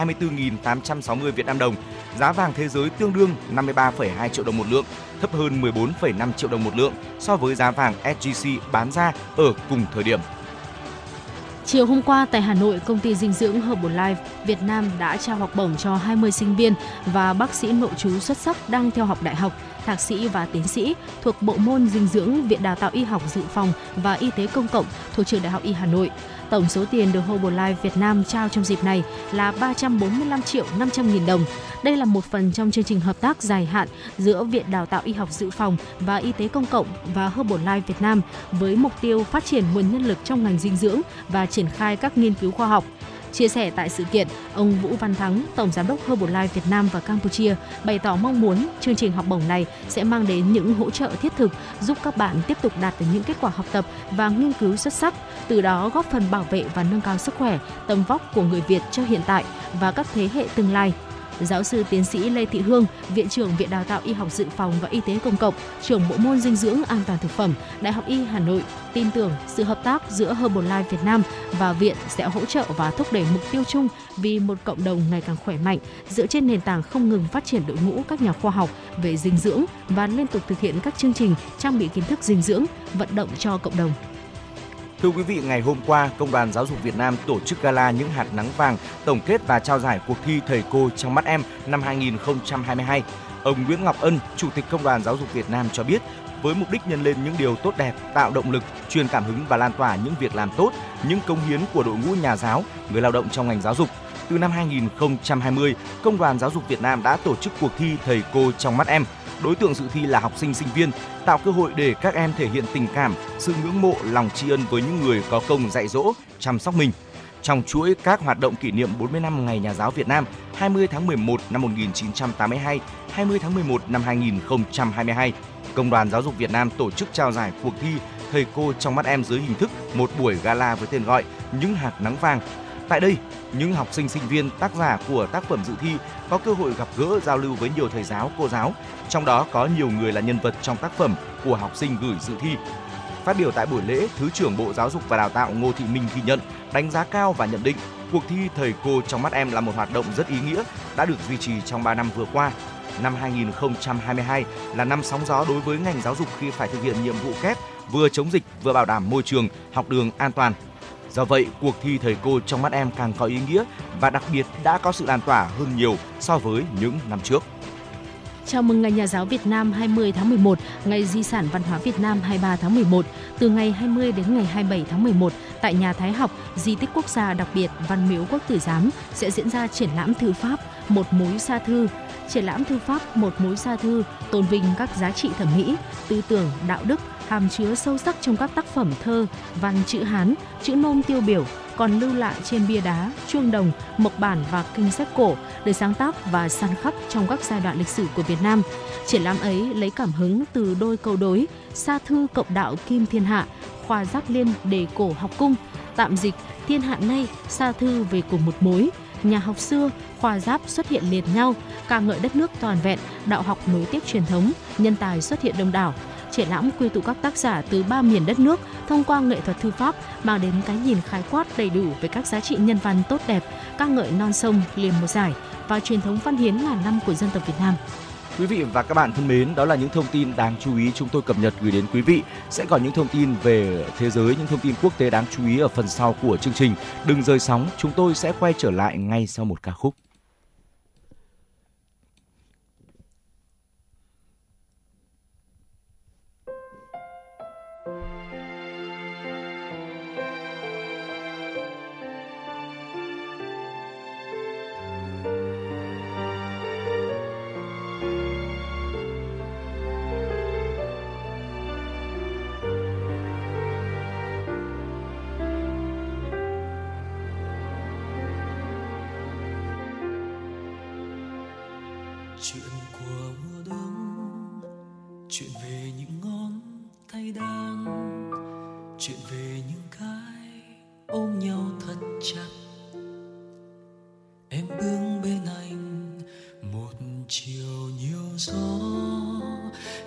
24.860 Việt Nam đồng giá vàng thế giới tương đương 53,2 triệu đồng một lượng, thấp hơn 14,5 triệu đồng một lượng so với giá vàng SJC bán ra ở cùng thời điểm. Chiều hôm qua tại Hà Nội, công ty dinh dưỡng Herbalife Việt Nam đã trao học bổng cho 20 sinh viên và bác sĩ nội trú xuất sắc đang theo học đại học, thạc sĩ và tiến sĩ thuộc bộ môn dinh dưỡng Viện Đào tạo Y học Dự phòng và Y tế công cộng thuộc trường Đại học Y Hà Nội. Tổng số tiền được Herbalife Việt Nam trao trong dịp này là 345 triệu 500 nghìn đồng. Đây là một phần trong chương trình hợp tác dài hạn giữa Viện Đào tạo Y học Dự phòng và Y tế công cộng và Herbalife Việt Nam với mục tiêu phát triển nguồn nhân lực trong ngành dinh dưỡng và triển khai các nghiên cứu khoa học. Chia sẻ tại sự kiện, ông Vũ Văn Thắng, Tổng Giám đốc Herbalife Việt Nam và Campuchia bày tỏ mong muốn chương trình học bổng này sẽ mang đến những hỗ trợ thiết thực giúp các bạn tiếp tục đạt được những kết quả học tập và nghiên cứu xuất sắc, từ đó góp phần bảo vệ và nâng cao sức khỏe, tầm vóc của người Việt cho hiện tại và các thế hệ tương lai. Giáo sư tiến sĩ Lê Thị Hương, Viện trưởng Viện Đào tạo Y học Dự phòng và Y tế Công cộng, trưởng Bộ môn Dinh dưỡng An toàn thực phẩm, Đại học Y Hà Nội tin tưởng sự hợp tác giữa Herbalife Việt Nam và viện sẽ hỗ trợ và thúc đẩy mục tiêu chung vì một cộng đồng ngày càng khỏe mạnh dựa trên nền tảng không ngừng phát triển đội ngũ các nhà khoa học về dinh dưỡng và liên tục thực hiện các chương trình trang bị kiến thức dinh dưỡng, vận động cho cộng đồng. Thưa quý vị, ngày hôm qua, Công đoàn Giáo dục Việt Nam tổ chức gala những hạt nắng vàng tổng kết và trao giải cuộc thi Thầy cô trong mắt em năm 2022. Ông Nguyễn Ngọc Ân, Chủ tịch Công đoàn Giáo dục Việt Nam cho biết, với mục đích nhân lên những điều tốt đẹp, tạo động lực, truyền cảm hứng và lan tỏa những việc làm tốt, những công hiến của đội ngũ nhà giáo, người lao động trong ngành giáo dục. Từ năm 2020, Công đoàn Giáo dục Việt Nam đã tổ chức cuộc thi Thầy cô trong mắt em – đối tượng dự thi là học sinh sinh viên, tạo cơ hội để các em thể hiện tình cảm, sự ngưỡng mộ, lòng tri ân với những người có công dạy dỗ, chăm sóc mình. Trong chuỗi các hoạt động kỷ niệm 40 năm Ngày Nhà giáo Việt Nam 20 tháng 11 năm 1982, 20 tháng 11 năm 2022, Công đoàn Giáo dục Việt Nam tổ chức trao giải cuộc thi Thầy cô trong mắt em dưới hình thức một buổi gala với tên gọi Những hạt nắng vàng Tại đây, những học sinh sinh viên tác giả của tác phẩm dự thi có cơ hội gặp gỡ giao lưu với nhiều thầy giáo, cô giáo, trong đó có nhiều người là nhân vật trong tác phẩm của học sinh gửi dự thi. Phát biểu tại buổi lễ, Thứ trưởng Bộ Giáo dục và Đào tạo Ngô Thị Minh ghi nhận, đánh giá cao và nhận định cuộc thi thầy cô trong mắt em là một hoạt động rất ý nghĩa đã được duy trì trong 3 năm vừa qua. Năm 2022 là năm sóng gió đối với ngành giáo dục khi phải thực hiện nhiệm vụ kép vừa chống dịch vừa bảo đảm môi trường, học đường an toàn Do vậy, cuộc thi thầy cô trong mắt em càng có ý nghĩa và đặc biệt đã có sự lan tỏa hơn nhiều so với những năm trước. Chào mừng Ngày Nhà giáo Việt Nam 20 tháng 11, Ngày Di sản Văn hóa Việt Nam 23 tháng 11. Từ ngày 20 đến ngày 27 tháng 11, tại Nhà Thái học, Di tích quốc gia đặc biệt Văn Miếu Quốc Tử Giám sẽ diễn ra triển lãm thư pháp Một mối xa thư. Triển lãm thư pháp Một mối xa thư tôn vinh các giá trị thẩm mỹ, tư tưởng, đạo đức, hàm chứa sâu sắc trong các tác phẩm thơ, văn chữ Hán, chữ nôm tiêu biểu, còn lưu lại trên bia đá, chuông đồng, mộc bản và kinh sách cổ để sáng tác và săn khắc trong các giai đoạn lịch sử của Việt Nam. Triển lãm ấy lấy cảm hứng từ đôi câu đối Sa thư cộng đạo Kim Thiên Hạ, khoa giác liên đề cổ học cung, tạm dịch Thiên hạ nay, Sa thư về cùng một mối, nhà học xưa, khoa giáp xuất hiện liền nhau, ca ngợi đất nước toàn vẹn, đạo học nối tiếp truyền thống, nhân tài xuất hiện đông đảo triển lãm quy tụ các tác giả từ ba miền đất nước thông qua nghệ thuật thư pháp mang đến cái nhìn khái quát đầy đủ về các giá trị nhân văn tốt đẹp, ca ngợi non sông liền một giải và truyền thống văn hiến ngàn năm của dân tộc Việt Nam. Quý vị và các bạn thân mến, đó là những thông tin đáng chú ý chúng tôi cập nhật gửi đến quý vị. Sẽ còn những thông tin về thế giới, những thông tin quốc tế đáng chú ý ở phần sau của chương trình. Đừng rời sóng, chúng tôi sẽ quay trở lại ngay sau một ca khúc. ôm nhau thật chặt. Em bước bên anh, một chiều nhiều gió.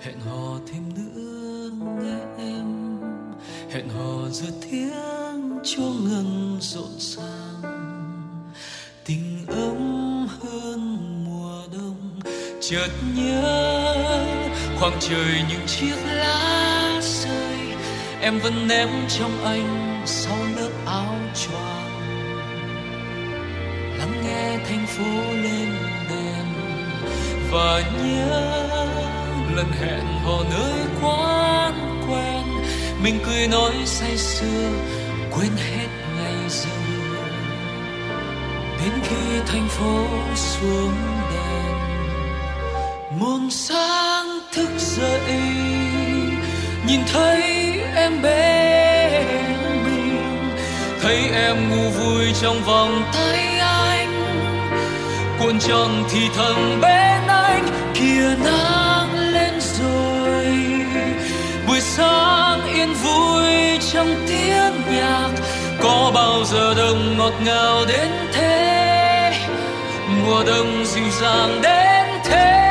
Hẹn hò thêm nữa nghe em. Hẹn hò giữa tiếng chuông ngân rộn ràng. Tình ấm hơn mùa đông. Chợt nhớ, khoảng trời những chiếc lá rơi. Em vẫn ném trong anh sau lớp áo choàng. Lắng nghe thành phố lên đèn và nhớ lần hẹn hò nơi quán quen. Mình cười nói say sưa, quên hết ngày giờ. Đến khi thành phố xuống đèn muôn sáng thức dậy, nhìn thấy em bên thấy em ngu vui trong vòng tay anh. Cuộn tròn thì thầm bên anh kia nắng lên rồi. Buổi sáng yên vui trong tiếng nhạc, có bao giờ đông ngọt ngào đến thế? Mùa đông dịu dàng đến thế?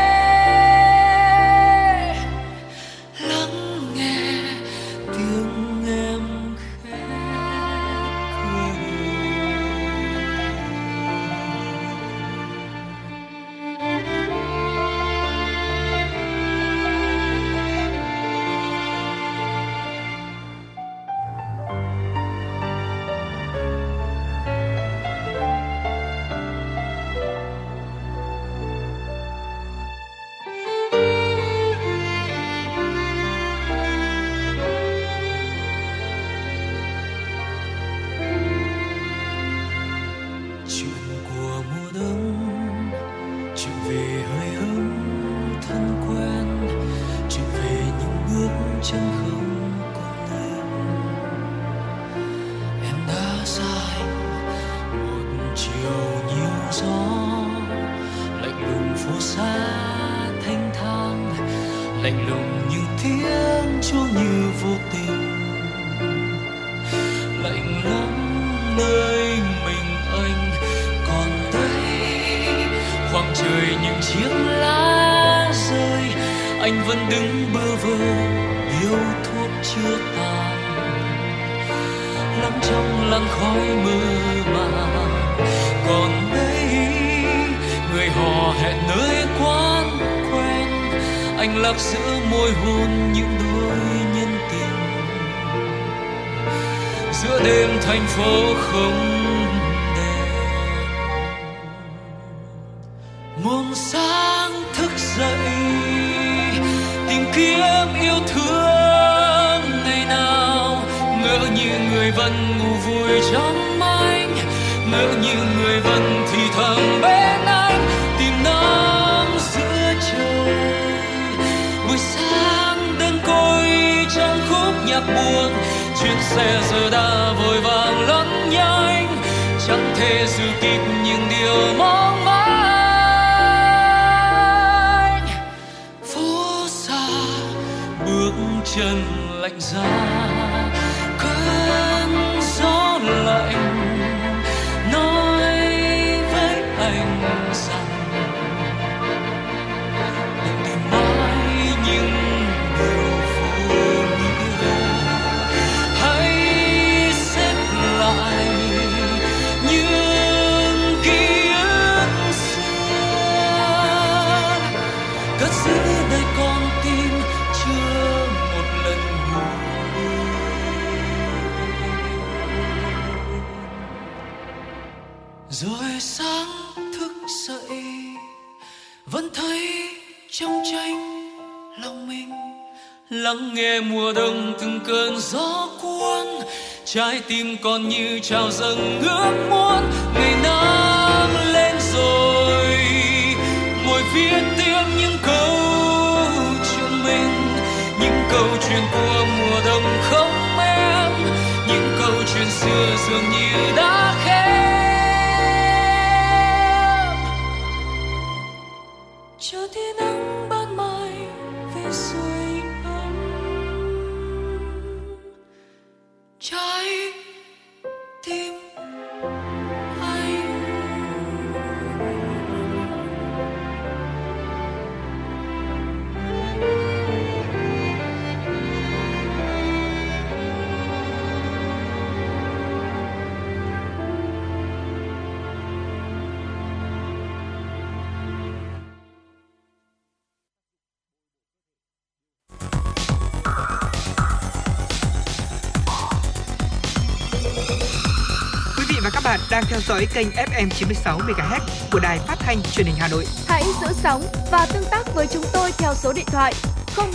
Đang theo dõi kênh FM 96 MHz của đài phát thanh truyền hình Hà Nội. Hãy giữ sóng và tương tác với chúng tôi theo số điện thoại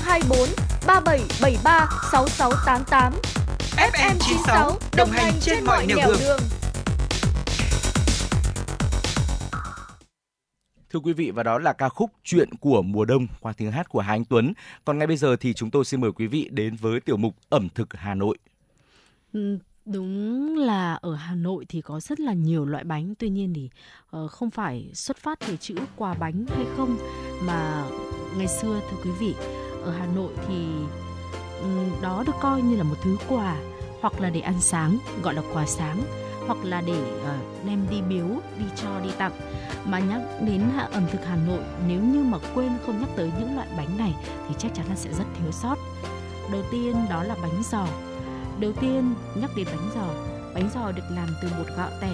024 3773 6688. FM 96 đồng hành trên mọi nẻo đường. đường. Thưa quý vị và đó là ca khúc Chuyện của mùa đông qua tiếng hát của Hà Anh Tuấn. Còn ngay bây giờ thì chúng tôi xin mời quý vị đến với tiểu mục ẩm thực Hà Nội. Đúng là ở Hà Nội thì có rất là nhiều loại bánh, tuy nhiên thì uh, không phải xuất phát từ chữ quà bánh hay không mà ngày xưa thưa quý vị, ở Hà Nội thì um, đó được coi như là một thứ quà hoặc là để ăn sáng gọi là quà sáng hoặc là để uh, đem đi biếu, đi cho, đi tặng. Mà nhắc đến ẩm thực Hà Nội nếu như mà quên không nhắc tới những loại bánh này thì chắc chắn là sẽ rất thiếu sót. Đầu tiên đó là bánh giò Đầu tiên nhắc đến bánh giò, bánh giò được làm từ bột gạo tẻ,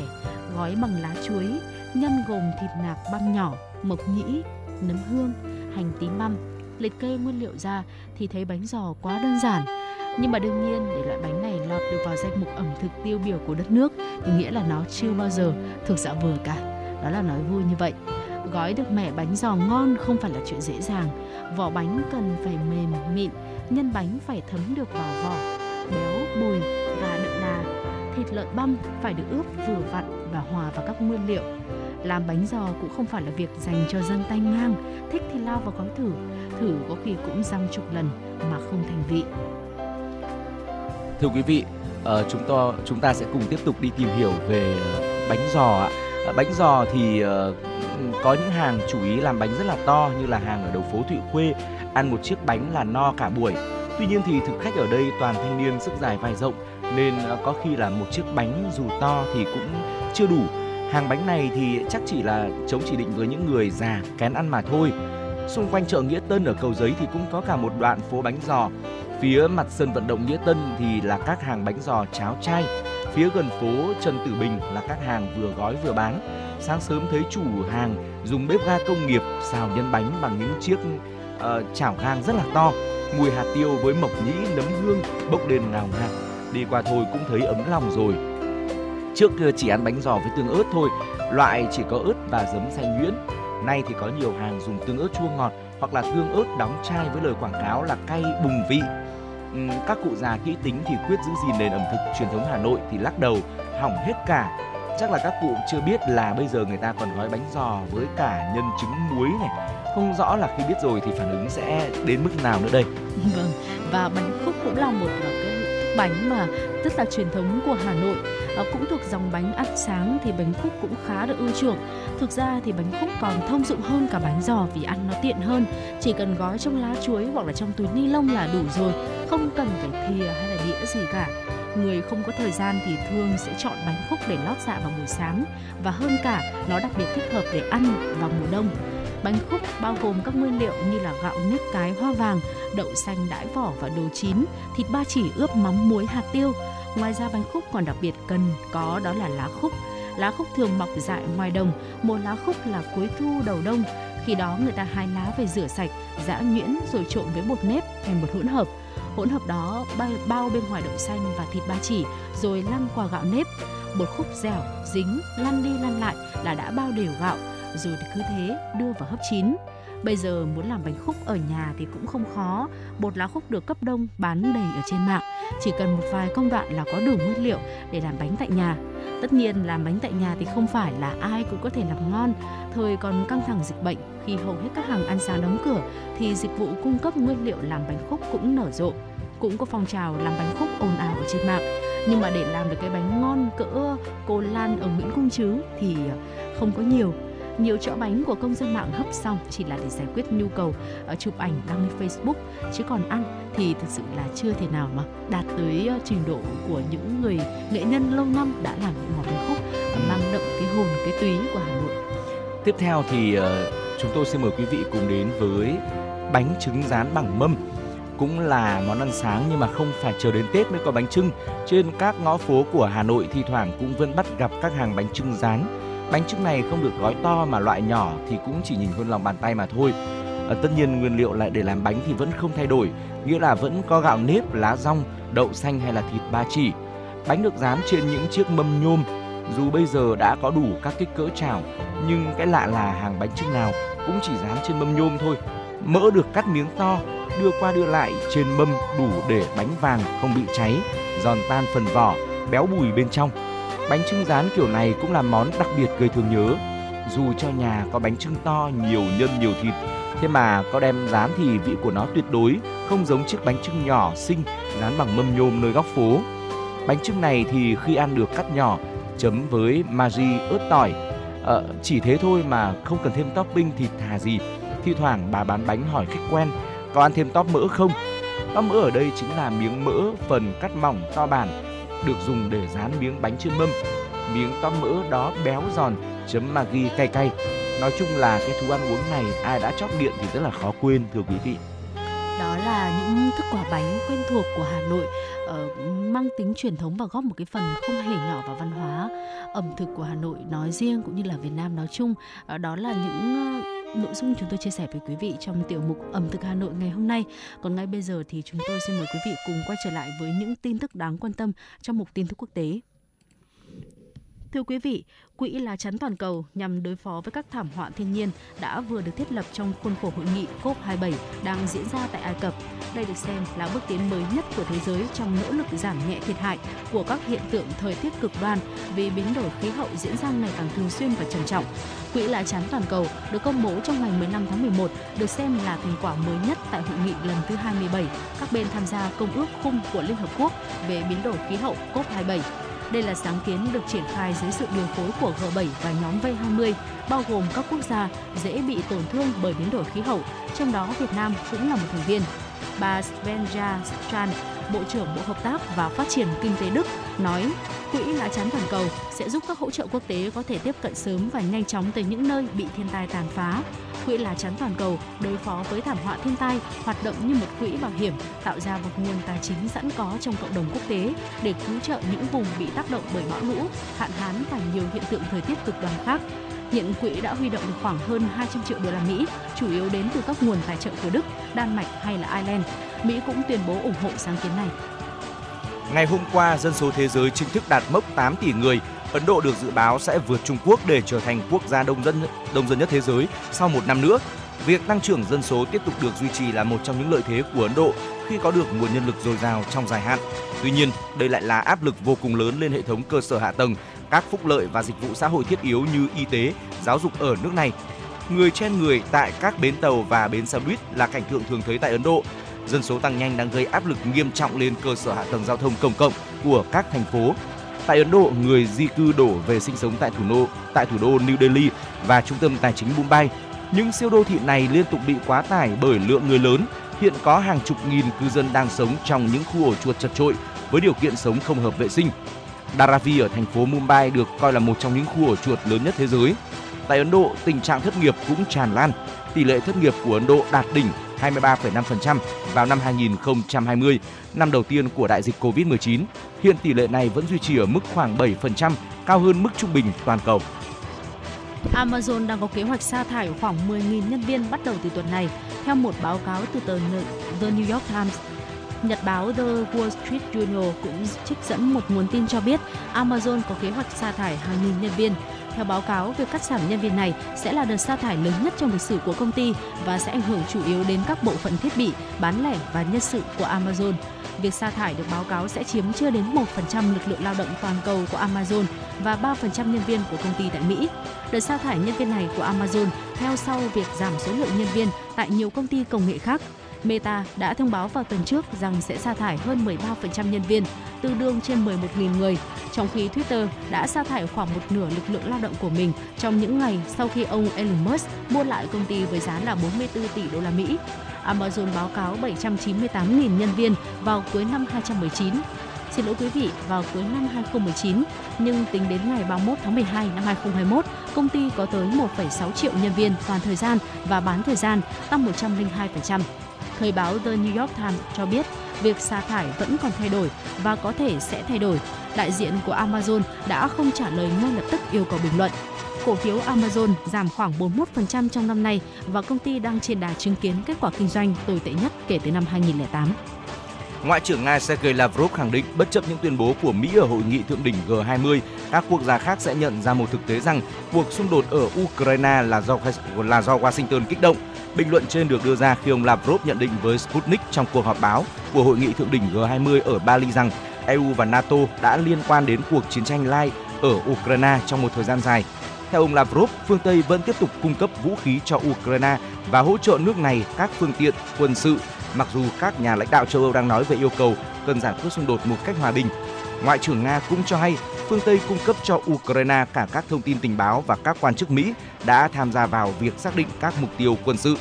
gói bằng lá chuối, nhân gồm thịt nạc băm nhỏ, mộc nhĩ, nấm hương, hành tím băm. Liệt kê nguyên liệu ra thì thấy bánh giò quá đơn giản. Nhưng mà đương nhiên để loại bánh này lọt được vào danh mục ẩm thực tiêu biểu của đất nước thì nghĩa là nó chưa bao giờ thực dạ vừa cả. Đó là nói vui như vậy. Gói được mẻ bánh giò ngon không phải là chuyện dễ dàng. Vỏ bánh cần phải mềm, mịn, nhân bánh phải thấm được vào vỏ bùi và đậm đà. Thịt lợn băm phải được ướp vừa vặn và hòa vào các nguyên liệu. Làm bánh giò cũng không phải là việc dành cho dân tay ngang, thích thì lao vào gói thử, thử có khi cũng răng chục lần mà không thành vị. Thưa quý vị, ờ, chúng ta chúng ta sẽ cùng tiếp tục đi tìm hiểu về bánh giò ạ. Ờ, bánh giò thì ờ, có những hàng chủ ý làm bánh rất là to như là hàng ở đầu phố Thụy Khuê ăn một chiếc bánh là no cả buổi Tuy nhiên thì thực khách ở đây toàn thanh niên sức dài vai rộng nên à, có khi là một chiếc bánh dù to thì cũng chưa đủ. Hàng bánh này thì chắc chỉ là chống chỉ định với những người già kén ăn mà thôi. Xung quanh chợ Nghĩa Tân ở Cầu Giấy thì cũng có cả một đoạn phố bánh giò. Phía mặt sân vận động Nghĩa Tân thì là các hàng bánh giò cháo chay. Phía gần phố Trần Tử Bình là các hàng vừa gói vừa bán. Sáng sớm thấy chủ hàng dùng bếp ga công nghiệp xào nhân bánh bằng những chiếc uh, chảo gang rất là to mùi hạt tiêu với mộc nhĩ nấm hương bốc lên ngào ngạt. Đi qua thôi cũng thấy ấm lòng rồi. Trước kia chỉ ăn bánh giò với tương ớt thôi, loại chỉ có ớt và giấm xay nhuyễn. Nay thì có nhiều hàng dùng tương ớt chua ngọt hoặc là tương ớt đóng chai với lời quảng cáo là cay bùng vị. Các cụ già kỹ tính thì quyết giữ gìn nền ẩm thực truyền thống Hà Nội thì lắc đầu, hỏng hết cả. Chắc là các cụ chưa biết là bây giờ người ta còn gói bánh giò với cả nhân trứng muối này không rõ là khi biết rồi thì phản ứng sẽ đến mức nào nữa đây? Vâng và bánh khúc cũng là một ờ, cái bánh mà rất là truyền thống của Hà Nội. À, cũng thuộc dòng bánh ăn sáng thì bánh khúc cũng khá được ưa chuộng. Thực ra thì bánh khúc còn thông dụng hơn cả bánh giò vì ăn nó tiện hơn. Chỉ cần gói trong lá chuối hoặc là trong túi ni lông là đủ rồi không cần phải thìa hay là đĩa gì cả. Người không có thời gian thì thường sẽ chọn bánh khúc để lót dạ vào buổi sáng. Và hơn cả nó đặc biệt thích hợp để ăn vào mùa đông. Bánh khúc bao gồm các nguyên liệu như là gạo nếp cái hoa vàng, đậu xanh đãi vỏ và đồ chín, thịt ba chỉ ướp mắm muối hạt tiêu. Ngoài ra bánh khúc còn đặc biệt cần có đó là lá khúc. Lá khúc thường mọc dại ngoài đồng, một lá khúc là cuối thu đầu đông. Khi đó người ta hái lá về rửa sạch, giã nhuyễn rồi trộn với bột nếp thành một hỗn hợp. Hỗn hợp đó bao bên ngoài đậu xanh và thịt ba chỉ rồi lăn qua gạo nếp. Bột khúc dẻo, dính, lăn đi lăn lại là đã bao đều gạo rồi thì cứ thế đưa vào hấp chín. Bây giờ muốn làm bánh khúc ở nhà thì cũng không khó, bột lá khúc được cấp đông bán đầy ở trên mạng, chỉ cần một vài công đoạn là có đủ nguyên liệu để làm bánh tại nhà. Tất nhiên làm bánh tại nhà thì không phải là ai cũng có thể làm ngon. Thời còn căng thẳng dịch bệnh, khi hầu hết các hàng ăn sáng đóng cửa thì dịch vụ cung cấp nguyên liệu làm bánh khúc cũng nở rộ. Cũng có phong trào làm bánh khúc ồn ào ở trên mạng. Nhưng mà để làm được cái bánh ngon cỡ cô Lan ở Nguyễn Cung Trứ thì không có nhiều nhiều chỗ bánh của công dân mạng hấp xong chỉ là để giải quyết nhu cầu uh, chụp ảnh đăng lên Facebook chứ còn ăn thì thực sự là chưa thể nào mà đạt tới uh, trình độ của những người nghệ nhân lâu năm đã làm những món bánh khúc uh, mang đậm cái hồn cái túy của Hà Nội. Tiếp theo thì uh, chúng tôi xin mời quý vị cùng đến với bánh trứng rán bằng mâm cũng là món ăn sáng nhưng mà không phải chờ đến Tết mới có bánh trưng. Trên các ngõ phố của Hà Nội thi thoảng cũng vẫn bắt gặp các hàng bánh trưng rán Bánh trưng này không được gói to mà loại nhỏ thì cũng chỉ nhìn hơn lòng bàn tay mà thôi. À, tất nhiên nguyên liệu lại để làm bánh thì vẫn không thay đổi, nghĩa là vẫn có gạo nếp, lá rong, đậu xanh hay là thịt ba chỉ. Bánh được dán trên những chiếc mâm nhôm, Dù bây giờ đã có đủ các kích cỡ chảo, nhưng cái lạ là hàng bánh trưng nào cũng chỉ dán trên mâm nhôm thôi. Mỡ được cắt miếng to, đưa qua đưa lại trên mâm đủ để bánh vàng không bị cháy, giòn tan phần vỏ, béo bùi bên trong. Bánh trưng rán kiểu này cũng là món đặc biệt gây thương nhớ. Dù cho nhà có bánh trưng to, nhiều nhân nhiều thịt, thế mà có đem rán thì vị của nó tuyệt đối không giống chiếc bánh trưng nhỏ xinh rán bằng mâm nhôm nơi góc phố. Bánh trưng này thì khi ăn được cắt nhỏ, chấm với magi ớt tỏi. Ờ, chỉ thế thôi mà không cần thêm topping thịt thà gì. Thi thoảng bà bán bánh hỏi khách quen có ăn thêm tóp mỡ không? Tóp mỡ ở đây chính là miếng mỡ phần cắt mỏng to bản được dùng để dán miếng bánh trên mâm. Miếng tóp mỡ đó béo giòn, chấm Maggi cay cay. Nói chung là cái thú ăn uống này ai đã chót điện thì rất là khó quên thưa quý vị. Đó là những thức quả bánh quen thuộc của Hà Nội uh, mang tính truyền thống và góp một cái phần không hề nhỏ vào văn hóa ẩm thực của Hà Nội nói riêng cũng như là Việt Nam nói chung. Uh, đó là những uh, nội dung chúng tôi chia sẻ với quý vị trong tiểu mục ẩm thực Hà Nội ngày hôm nay. Còn ngay bây giờ thì chúng tôi xin mời quý vị cùng quay trở lại với những tin tức đáng quan tâm trong mục tin tức quốc tế. Thưa quý vị, Quỹ lá chắn toàn cầu nhằm đối phó với các thảm họa thiên nhiên đã vừa được thiết lập trong khuôn khổ hội nghị COP27 đang diễn ra tại Ai Cập. Đây được xem là bước tiến mới nhất của thế giới trong nỗ lực giảm nhẹ thiệt hại của các hiện tượng thời tiết cực đoan vì biến đổi khí hậu diễn ra ngày càng thường xuyên và trầm trọng. Quỹ lá chắn toàn cầu được công bố trong ngày 15 tháng 11 được xem là thành quả mới nhất tại hội nghị lần thứ 27 các bên tham gia Công ước khung của Liên Hợp Quốc về biến đổi khí hậu COP27 đây là sáng kiến được triển khai dưới sự điều phối của G7 và nhóm V20, bao gồm các quốc gia dễ bị tổn thương bởi biến đổi khí hậu, trong đó Việt Nam cũng là một thành viên. Bà Svenja Strand, Bộ trưởng Bộ Hợp tác và Phát triển Kinh tế Đức, nói Quỹ lá chắn toàn cầu sẽ giúp các hỗ trợ quốc tế có thể tiếp cận sớm và nhanh chóng tới những nơi bị thiên tai tàn phá. Quỹ lá chắn toàn cầu đối phó với thảm họa thiên tai hoạt động như một quỹ bảo hiểm tạo ra một nguồn tài chính sẵn có trong cộng đồng quốc tế để cứu trợ những vùng bị tác động bởi bão lũ, hạn hán và nhiều hiện tượng thời tiết cực đoan khác. Hiện quỹ đã huy động được khoảng hơn 200 triệu đô la Mỹ, chủ yếu đến từ các nguồn tài trợ của Đức, Đan Mạch hay là Ireland. Mỹ cũng tuyên bố ủng hộ sáng kiến này. Ngày hôm qua, dân số thế giới chính thức đạt mốc 8 tỷ người. Ấn Độ được dự báo sẽ vượt Trung Quốc để trở thành quốc gia đông dân đông dân nhất thế giới sau một năm nữa. Việc tăng trưởng dân số tiếp tục được duy trì là một trong những lợi thế của Ấn Độ khi có được nguồn nhân lực dồi dào trong dài hạn. Tuy nhiên, đây lại là áp lực vô cùng lớn lên hệ thống cơ sở hạ tầng, các phúc lợi và dịch vụ xã hội thiết yếu như y tế, giáo dục ở nước này. Người chen người tại các bến tàu và bến xe buýt là cảnh tượng thường thấy tại Ấn Độ dân số tăng nhanh đang gây áp lực nghiêm trọng lên cơ sở hạ tầng giao thông công cộng của các thành phố. Tại Ấn Độ, người di cư đổ về sinh sống tại thủ đô tại thủ đô New Delhi và trung tâm tài chính Mumbai. Những siêu đô thị này liên tục bị quá tải bởi lượng người lớn. Hiện có hàng chục nghìn cư dân đang sống trong những khu ổ chuột chật trội với điều kiện sống không hợp vệ sinh. Dharavi ở thành phố Mumbai được coi là một trong những khu ổ chuột lớn nhất thế giới. Tại Ấn Độ, tình trạng thất nghiệp cũng tràn lan. Tỷ lệ thất nghiệp của Ấn Độ đạt đỉnh 23,5% vào năm 2020, năm đầu tiên của đại dịch Covid-19. Hiện tỷ lệ này vẫn duy trì ở mức khoảng 7%, cao hơn mức trung bình toàn cầu. Amazon đang có kế hoạch sa thải khoảng 10.000 nhân viên bắt đầu từ tuần này, theo một báo cáo từ tờ The New York Times. Nhật báo The Wall Street Journal cũng trích dẫn một nguồn tin cho biết Amazon có kế hoạch sa thải hàng nghìn nhân viên. Theo báo cáo, việc cắt giảm nhân viên này sẽ là đợt sa thải lớn nhất trong lịch sử của công ty và sẽ ảnh hưởng chủ yếu đến các bộ phận thiết bị, bán lẻ và nhân sự của Amazon. Việc sa thải được báo cáo sẽ chiếm chưa đến 1% lực lượng lao động toàn cầu của Amazon và 3% nhân viên của công ty tại Mỹ. Đợt sa thải nhân viên này của Amazon theo sau việc giảm số lượng nhân viên tại nhiều công ty công nghệ khác. Meta đã thông báo vào tuần trước rằng sẽ sa thải hơn 13% nhân viên, tương đương trên 11.000 người, trong khi Twitter đã sa thải khoảng một nửa lực lượng lao động của mình trong những ngày sau khi ông Elon Musk mua lại công ty với giá là 44 tỷ đô la Mỹ. Amazon báo cáo 798.000 nhân viên vào cuối năm 2019. Xin lỗi quý vị, vào cuối năm 2019, nhưng tính đến ngày 31 tháng 12 năm 2021, công ty có tới 1,6 triệu nhân viên toàn thời gian và bán thời gian, tăng 102%. Thời báo The New York Times cho biết việc sa thải vẫn còn thay đổi và có thể sẽ thay đổi. Đại diện của Amazon đã không trả lời ngay lập tức yêu cầu bình luận. Cổ phiếu Amazon giảm khoảng 41% trong năm nay và công ty đang trên đà chứng kiến kết quả kinh doanh tồi tệ nhất kể từ năm 2008. Ngoại trưởng Nga Sergei Lavrov khẳng định bất chấp những tuyên bố của Mỹ ở hội nghị thượng đỉnh G20, các quốc gia khác sẽ nhận ra một thực tế rằng cuộc xung đột ở Ukraine là do là do Washington kích động. Bình luận trên được đưa ra khi ông Lavrov nhận định với Sputnik trong cuộc họp báo của hội nghị thượng đỉnh G20 ở Bali rằng EU và NATO đã liên quan đến cuộc chiến tranh lai ở Ukraine trong một thời gian dài. Theo ông Lavrov, phương Tây vẫn tiếp tục cung cấp vũ khí cho Ukraine và hỗ trợ nước này các phương tiện quân sự, mặc dù các nhà lãnh đạo châu Âu đang nói về yêu cầu cần giải quyết xung đột một cách hòa bình. Ngoại trưởng Nga cũng cho hay phương Tây cung cấp cho Ukraine cả các thông tin tình báo và các quan chức Mỹ đã tham gia vào việc xác định các mục tiêu quân sự.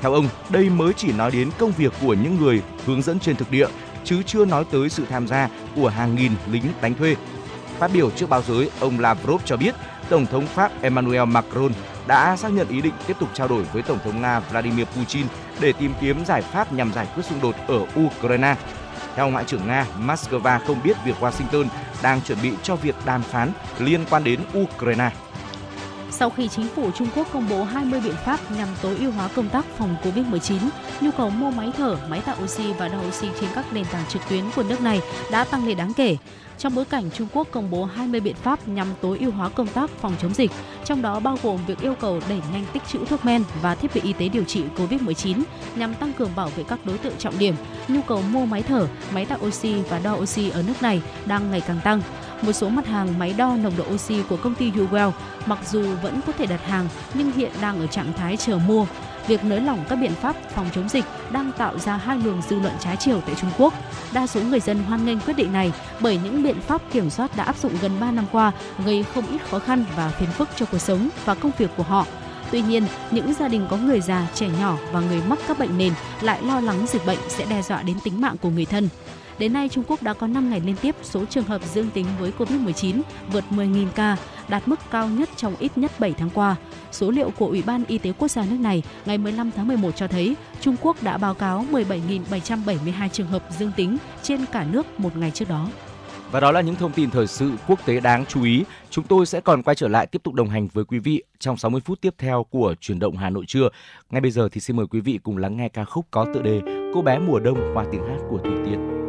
Theo ông, đây mới chỉ nói đến công việc của những người hướng dẫn trên thực địa, chứ chưa nói tới sự tham gia của hàng nghìn lính đánh thuê. Phát biểu trước báo giới, ông Lavrov cho biết Tổng thống Pháp Emmanuel Macron đã xác nhận ý định tiếp tục trao đổi với Tổng thống Nga Vladimir Putin để tìm kiếm giải pháp nhằm giải quyết xung đột ở Ukraine. Theo Ngoại trưởng Nga, Moscow không biết việc Washington đang chuẩn bị cho việc đàm phán liên quan đến Ukraine. Sau khi chính phủ Trung Quốc công bố 20 biện pháp nhằm tối ưu hóa công tác phòng Covid-19, nhu cầu mua máy thở, máy tạo oxy và đo oxy trên các nền tảng trực tuyến của nước này đã tăng lên đáng kể trong bối cảnh Trung Quốc công bố 20 biện pháp nhằm tối ưu hóa công tác phòng chống dịch, trong đó bao gồm việc yêu cầu đẩy nhanh tích trữ thuốc men và thiết bị y tế điều trị COVID-19 nhằm tăng cường bảo vệ các đối tượng trọng điểm. Nhu cầu mua máy thở, máy tạo oxy và đo oxy ở nước này đang ngày càng tăng. Một số mặt hàng máy đo nồng độ oxy của công ty Huwell mặc dù vẫn có thể đặt hàng nhưng hiện đang ở trạng thái chờ mua việc nới lỏng các biện pháp phòng chống dịch đang tạo ra hai luồng dư luận trái chiều tại Trung Quốc. Đa số người dân hoan nghênh quyết định này bởi những biện pháp kiểm soát đã áp dụng gần 3 năm qua gây không ít khó khăn và phiền phức cho cuộc sống và công việc của họ. Tuy nhiên, những gia đình có người già, trẻ nhỏ và người mắc các bệnh nền lại lo lắng dịch bệnh sẽ đe dọa đến tính mạng của người thân. Đến nay, Trung Quốc đã có 5 ngày liên tiếp số trường hợp dương tính với COVID-19 vượt 10.000 ca, đạt mức cao nhất trong ít nhất 7 tháng qua. Số liệu của Ủy ban Y tế Quốc gia nước này ngày 15 tháng 11 cho thấy Trung Quốc đã báo cáo 17.772 trường hợp dương tính trên cả nước một ngày trước đó. Và đó là những thông tin thời sự quốc tế đáng chú ý. Chúng tôi sẽ còn quay trở lại tiếp tục đồng hành với quý vị trong 60 phút tiếp theo của chuyển động Hà Nội trưa. Ngay bây giờ thì xin mời quý vị cùng lắng nghe ca khúc có tựa đề Cô bé mùa đông qua tiếng hát của Thủy Tiên.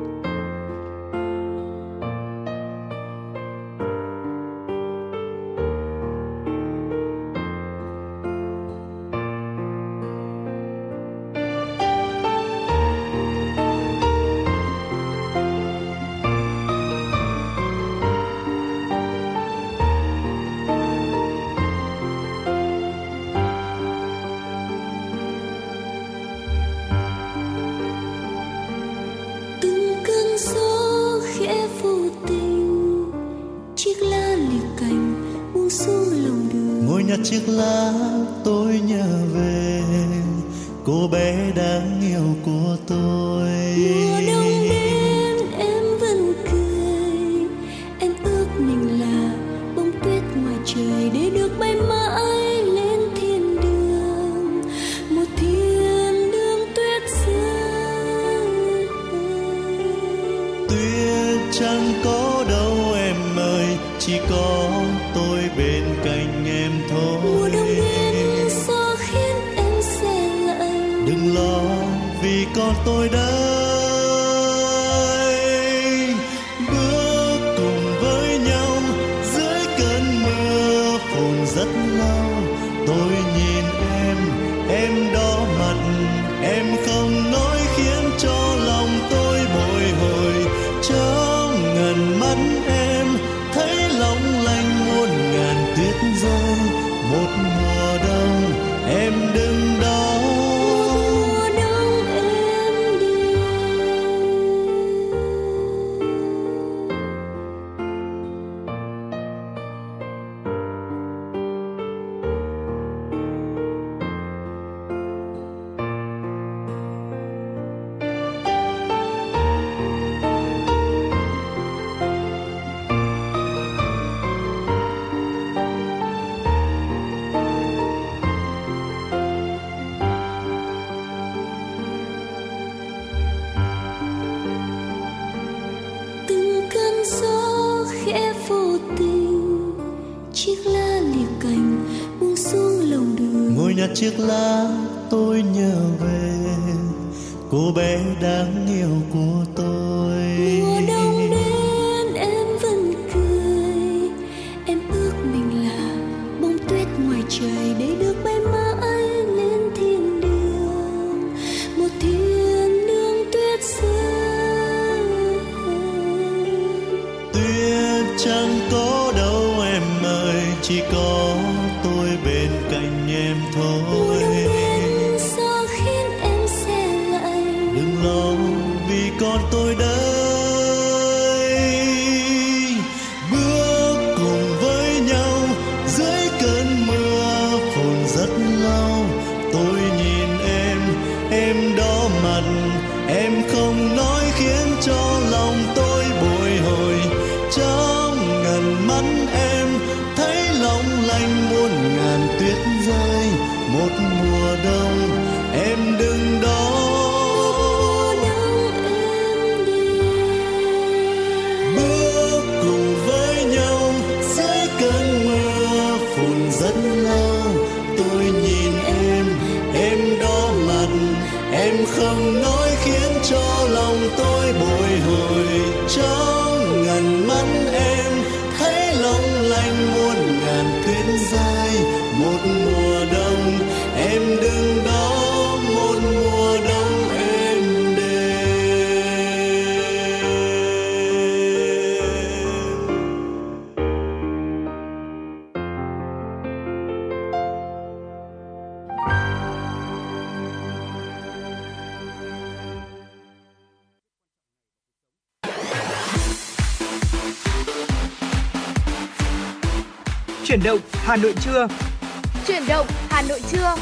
chiếc lá tôi nhớ về. Cô bé đáng yêu cô chiếc lá tôi nhớ về. Cô bé đang nghe Hà Nội trưa. Chuyển động Hà Nội trưa.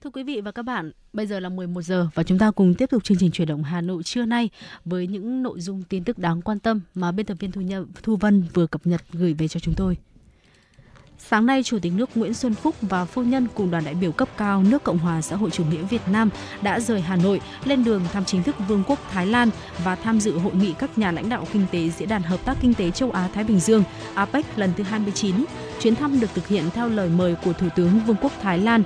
Thưa quý vị và các bạn, bây giờ là 11 giờ và chúng ta cùng tiếp tục chương trình chuyển động Hà Nội trưa nay với những nội dung tin tức đáng quan tâm mà biên tập viên Thu, Nhâm, Thu Vân vừa cập nhật gửi về cho chúng tôi. Sáng nay, Chủ tịch nước Nguyễn Xuân Phúc và phu nhân cùng đoàn đại biểu cấp cao nước Cộng hòa xã hội chủ nghĩa Việt Nam đã rời Hà Nội lên đường thăm chính thức Vương quốc Thái Lan và tham dự hội nghị các nhà lãnh đạo kinh tế Diễn đàn Hợp tác Kinh tế Châu Á-Thái Bình Dương APEC lần thứ 29. Chuyến thăm được thực hiện theo lời mời của Thủ tướng Vương quốc Thái Lan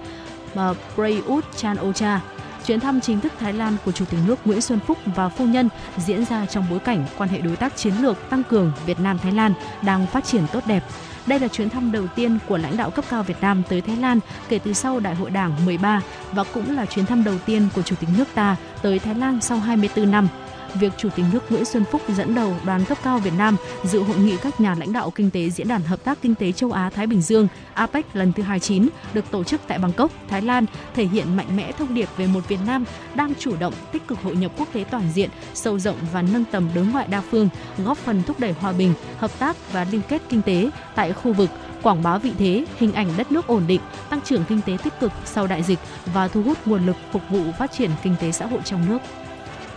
ờ, Prayut Chan-o-cha. Chuyến thăm chính thức Thái Lan của Chủ tịch nước Nguyễn Xuân Phúc và phu nhân diễn ra trong bối cảnh quan hệ đối tác chiến lược tăng cường Việt Nam-Thái Lan đang phát triển tốt đẹp. Đây là chuyến thăm đầu tiên của lãnh đạo cấp cao Việt Nam tới Thái Lan kể từ sau Đại hội Đảng 13 và cũng là chuyến thăm đầu tiên của Chủ tịch nước ta tới Thái Lan sau 24 năm. Việc Chủ tịch nước Nguyễn Xuân Phúc dẫn đầu đoàn cấp cao Việt Nam dự hội nghị các nhà lãnh đạo kinh tế Diễn đàn Hợp tác Kinh tế Châu Á-Thái Bình Dương APEC lần thứ 29 được tổ chức tại Bangkok, Thái Lan, thể hiện mạnh mẽ thông điệp về một Việt Nam đang chủ động tích cực hội nhập quốc tế toàn diện, sâu rộng và nâng tầm đối ngoại đa phương, góp phần thúc đẩy hòa bình, hợp tác và liên kết kinh tế tại khu vực, quảng bá vị thế, hình ảnh đất nước ổn định, tăng trưởng kinh tế tích cực sau đại dịch và thu hút nguồn lực phục vụ phát triển kinh tế xã hội trong nước.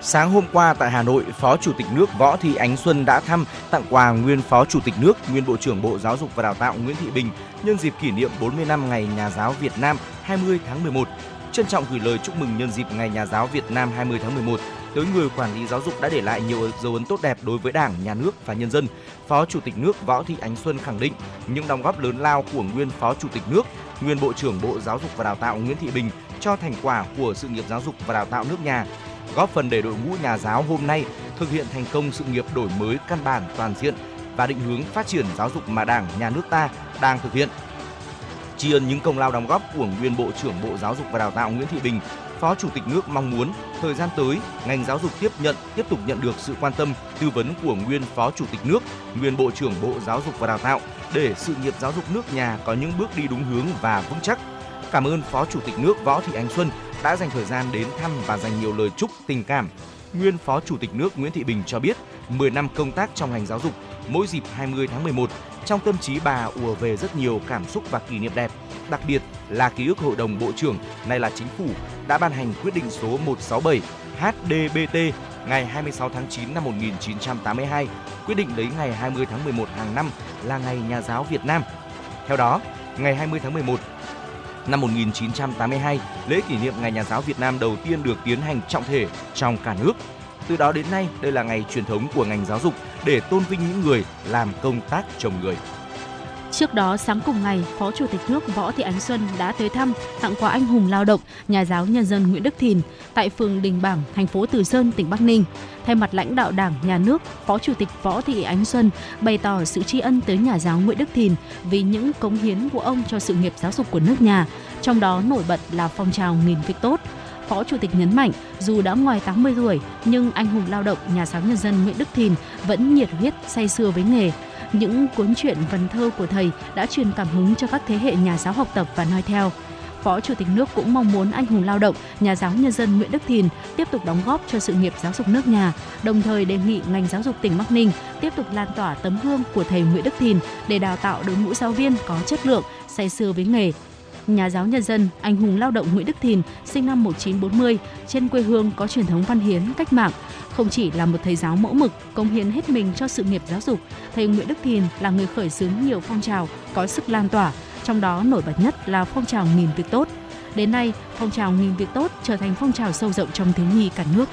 Sáng hôm qua tại Hà Nội, Phó Chủ tịch nước Võ Thị Ánh Xuân đã thăm tặng quà nguyên Phó Chủ tịch nước, nguyên Bộ trưởng Bộ Giáo dục và Đào tạo Nguyễn Thị Bình nhân dịp kỷ niệm 40 năm Ngày Nhà giáo Việt Nam 20 tháng 11. Trân trọng gửi lời chúc mừng nhân dịp Ngày Nhà giáo Việt Nam 20 tháng 11 tới người quản lý giáo dục đã để lại nhiều dấu ấn tốt đẹp đối với Đảng, Nhà nước và nhân dân. Phó Chủ tịch nước Võ Thị Ánh Xuân khẳng định những đóng góp lớn lao của nguyên Phó Chủ tịch nước, nguyên Bộ trưởng Bộ Giáo dục và Đào tạo Nguyễn Thị Bình cho thành quả của sự nghiệp giáo dục và đào tạo nước nhà góp phần để đội ngũ nhà giáo hôm nay thực hiện thành công sự nghiệp đổi mới căn bản toàn diện và định hướng phát triển giáo dục mà Đảng, Nhà nước ta đang thực hiện. Tri ân những công lao đóng góp của nguyên Bộ trưởng Bộ Giáo dục và Đào tạo Nguyễn Thị Bình, Phó Chủ tịch nước mong muốn thời gian tới ngành giáo dục tiếp nhận tiếp tục nhận được sự quan tâm, tư vấn của nguyên Phó Chủ tịch nước, nguyên Bộ trưởng Bộ Giáo dục và Đào tạo để sự nghiệp giáo dục nước nhà có những bước đi đúng hướng và vững chắc. Cảm ơn Phó Chủ tịch nước Võ Thị Ánh Xuân đã dành thời gian đến thăm và dành nhiều lời chúc tình cảm. Nguyên Phó Chủ tịch nước Nguyễn Thị Bình cho biết, 10 năm công tác trong ngành giáo dục, mỗi dịp 20 tháng 11, trong tâm trí bà ùa về rất nhiều cảm xúc và kỷ niệm đẹp, đặc biệt là ký ức Hội đồng Bộ trưởng, nay là Chính phủ, đã ban hành quyết định số 167 HDBT ngày 26 tháng 9 năm 1982, quyết định lấy ngày 20 tháng 11 hàng năm là Ngày Nhà giáo Việt Nam. Theo đó, ngày 20 tháng 11 năm 1982, lễ kỷ niệm Ngày Nhà giáo Việt Nam đầu tiên được tiến hành trọng thể trong cả nước. Từ đó đến nay, đây là ngày truyền thống của ngành giáo dục để tôn vinh những người làm công tác trồng người. Trước đó, sáng cùng ngày, Phó Chủ tịch nước Võ Thị Ánh Xuân đã tới thăm, tặng quà anh hùng lao động, nhà giáo nhân dân Nguyễn Đức Thìn tại phường Đình Bảng, thành phố Từ Sơn, tỉnh Bắc Ninh. Thay mặt lãnh đạo Đảng, Nhà nước, Phó Chủ tịch Võ Thị Ánh Xuân bày tỏ sự tri ân tới nhà giáo Nguyễn Đức Thìn vì những cống hiến của ông cho sự nghiệp giáo dục của nước nhà, trong đó nổi bật là phong trào nghìn việc tốt. Phó Chủ tịch nhấn mạnh, dù đã ngoài 80 tuổi, nhưng anh hùng lao động, nhà giáo nhân dân Nguyễn Đức Thìn vẫn nhiệt huyết, say sưa với nghề, những cuốn truyện văn thơ của thầy đã truyền cảm hứng cho các thế hệ nhà giáo học tập và noi theo. Phó Chủ tịch nước cũng mong muốn anh hùng lao động, nhà giáo nhân dân Nguyễn Đức Thìn tiếp tục đóng góp cho sự nghiệp giáo dục nước nhà, đồng thời đề nghị ngành giáo dục tỉnh Bắc Ninh tiếp tục lan tỏa tấm gương của thầy Nguyễn Đức Thìn để đào tạo đội ngũ giáo viên có chất lượng, say sưa với nghề, nhà giáo nhân dân, anh hùng lao động Nguyễn Đức Thìn, sinh năm 1940, trên quê hương có truyền thống văn hiến, cách mạng. Không chỉ là một thầy giáo mẫu mực, công hiến hết mình cho sự nghiệp giáo dục, thầy Nguyễn Đức Thìn là người khởi xướng nhiều phong trào có sức lan tỏa, trong đó nổi bật nhất là phong trào nghìn việc tốt. Đến nay, phong trào nghìn việc tốt trở thành phong trào sâu rộng trong thiếu nhi cả nước.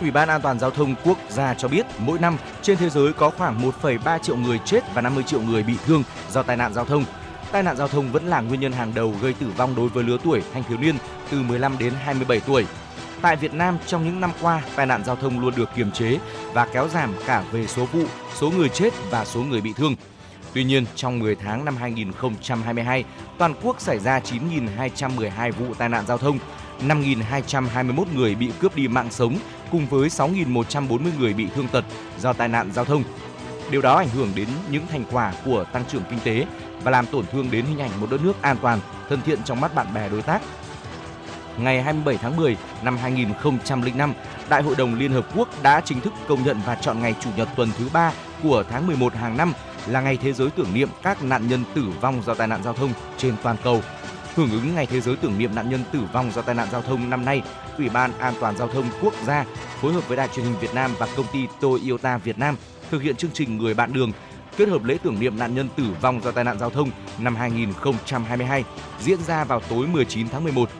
Ủy ban An toàn giao thông quốc gia cho biết mỗi năm trên thế giới có khoảng 1,3 triệu người chết và 50 triệu người bị thương do tai nạn giao thông tai nạn giao thông vẫn là nguyên nhân hàng đầu gây tử vong đối với lứa tuổi thanh thiếu niên từ 15 đến 27 tuổi. Tại Việt Nam trong những năm qua, tai nạn giao thông luôn được kiềm chế và kéo giảm cả về số vụ, số người chết và số người bị thương. Tuy nhiên, trong 10 tháng năm 2022, toàn quốc xảy ra 9.212 vụ tai nạn giao thông, 5.221 người bị cướp đi mạng sống cùng với 6.140 người bị thương tật do tai nạn giao thông. Điều đó ảnh hưởng đến những thành quả của tăng trưởng kinh tế và làm tổn thương đến hình ảnh một đất nước an toàn, thân thiện trong mắt bạn bè đối tác. Ngày 27 tháng 10 năm 2005, Đại hội đồng Liên Hợp Quốc đã chính thức công nhận và chọn ngày Chủ nhật tuần thứ ba của tháng 11 hàng năm là ngày thế giới tưởng niệm các nạn nhân tử vong do tai nạn giao thông trên toàn cầu. Hưởng ứng Ngày Thế giới tưởng niệm nạn nhân tử vong do tai nạn giao thông năm nay, Ủy ban An toàn giao thông quốc gia phối hợp với Đài truyền hình Việt Nam và công ty Toyota Việt Nam thực hiện chương trình Người bạn đường kết hợp lễ tưởng niệm nạn nhân tử vong do tai nạn giao thông năm 2022 diễn ra vào tối 19 tháng 11.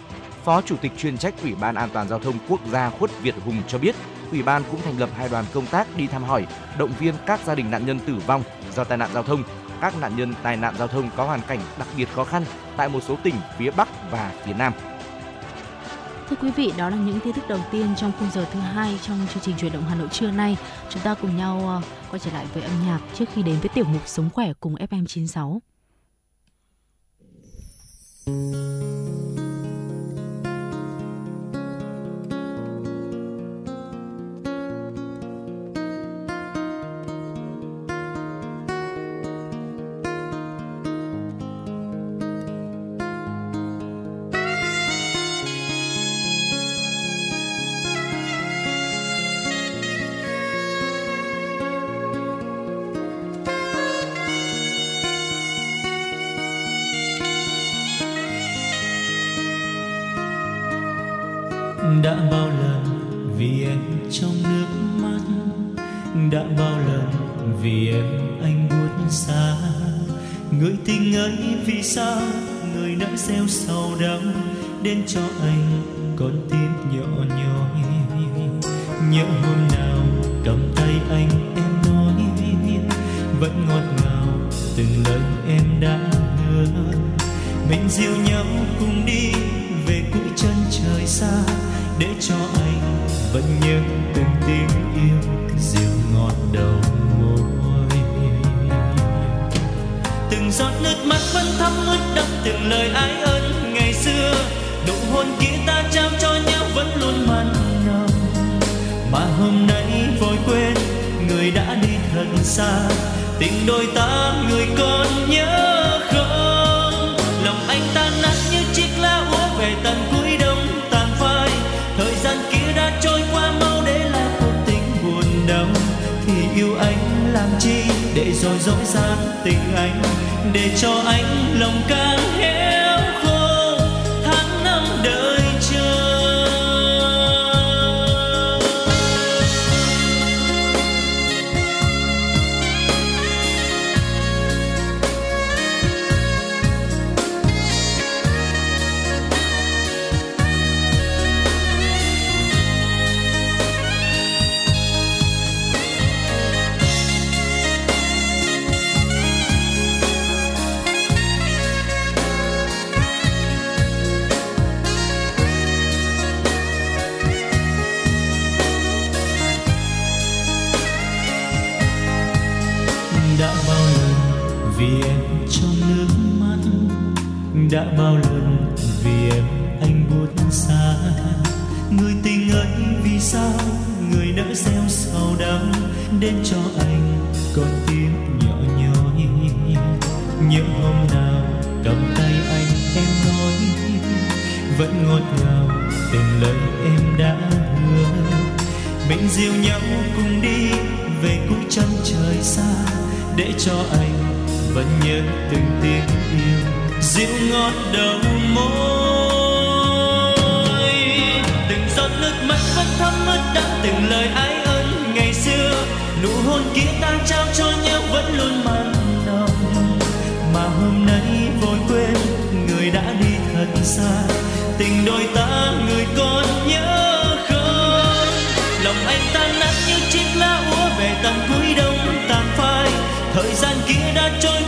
Phó Chủ tịch chuyên trách Ủy ban An toàn giao thông quốc gia Khuất Việt Hùng cho biết, Ủy ban cũng thành lập hai đoàn công tác đi thăm hỏi, động viên các gia đình nạn nhân tử vong do tai nạn giao thông, các nạn nhân tai nạn giao thông có hoàn cảnh đặc biệt khó khăn tại một số tỉnh phía Bắc và phía Nam. Thưa quý vị, đó là những tin tức đầu tiên trong khung giờ thứ hai trong chương trình truyền động Hà Nội trưa nay. Chúng ta cùng nhau ờ, quay trở lại với âm nhạc trước khi đến với tiểu mục Sống khỏe cùng FM96. Vì em anh buốt xa. Người tình ấy vì sao người nỡ gieo sầu đắng đến cho anh con tim nhỏ nhói nhớ hôm nào cầm tay anh em nói, vẫn ngọt ngào từng lời em đã hứa mình dìu nhau cùng đi về cuối chân trời xa, để cho anh vẫn nhớ từng tiếng yêu dịu ngọt đầu. Từng lời ái ân ngày xưa. Nụ hôn kia ta trao cho nhau vẫn luôn mặn nồng. Mà hôm nay vội quên, người đã đi thật xa. Tình đôi ta, người còn nhớ không? Lòng anh tan nát như chiếc lá úa về tận cuối đông tàn phai. Thời gian kia đã trôi qua, mau để lại cuộc tình buồn đau. Thì yêu anh làm chi để rồi dối gian tình anh? Để cho anh lòng càng hết. Vẫn nhớ từng tiếng yêu. Dịu ngọt đầu môi. Từng giọt nước mắt vẫn thấm ướt đẫm từng lời ái ân ngày xưa. Nụ hôn kia ta trao cho nhau vẫn luôn mặn nồng. Mà hôm nay vội quên, người đã đi thật xa. Tình đôi ta người còn nhớ không lòng anh tan nát như chiếc lá úa về tận cuối đông tàn phai. Thời gian kia đã trôi